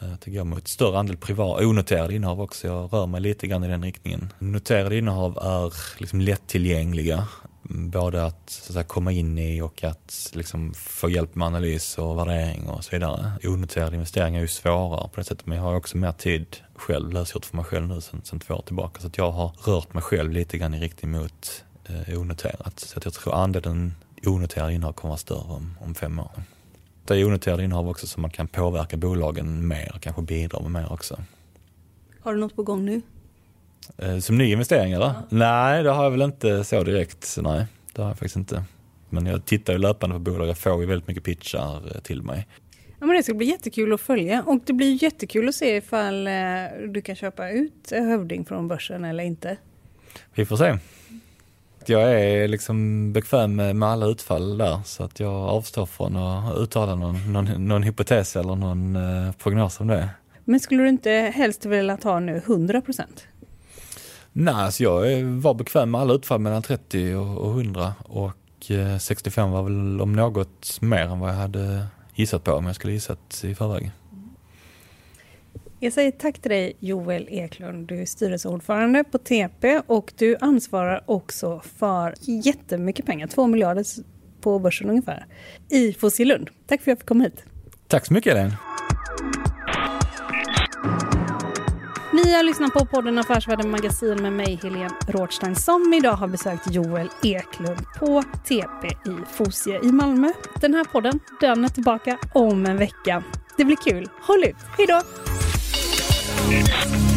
Jag tycker jag mot större andel privat, onoterade innehav också. Jag rör mig lite grann i den riktningen. Noterade innehav är liksom lättillgängliga. Mm, både att, så att säga, komma in i och att liksom, få hjälp med analys och värdering och så vidare. Onoterade investeringar är ju svårare på det sättet men jag har också mer tid själv lösgjort för mig själv nu sen, sen två år tillbaka. Så att jag har rört mig själv lite grann i riktning mot eh, onoterat. Så att jag tror andelen onoterade innehav kommer att vara större om, om fem år ofta onoterade innehav också så man kan påverka bolagen mer, kanske bidra med mer också. Har du något på gång nu? Eh, Som ny investering eller? Nej, det har jag väl inte så direkt. Nej, det har jag faktiskt inte. Men jag tittar ju löpande på bolag. Jag får ju väldigt mycket pitchar eh, till mig. Ja, men det ska bli jättekul att följa och det blir jättekul att se ifall eh, du kan köpa ut Hövding från börsen eller inte. Vi får se. Jag är liksom bekväm med, med alla utfall där så att jag avstår från att uttala någon, någon, någon hypotes eller någon eh, prognos om det. Men skulle du inte helst vilja ta nu 100 procent? Nej, alltså jag var bekväm med alla utfall mellan 30 och och 100 och eh, 65 var väl om något mer än vad jag hade gissat på om jag skulle gissat i förväg. Jag säger tack till dig Joel Eklund. Du är styrelseordförande på TP och du ansvarar också för jättemycket pengar, 2 miljarder på börsen ungefär, i Fossilund. Tack för att jag fick komma hit. Tack så mycket Elin. Ni har lyssnat på podden Affärsvärlden Magasin med mig Helene Rådstein som idag har besökt Joel Eklund på TP i Fosie i Malmö. Den här podden den är tillbaka om en vecka. Det blir kul. Håll ut. Hej då! Thank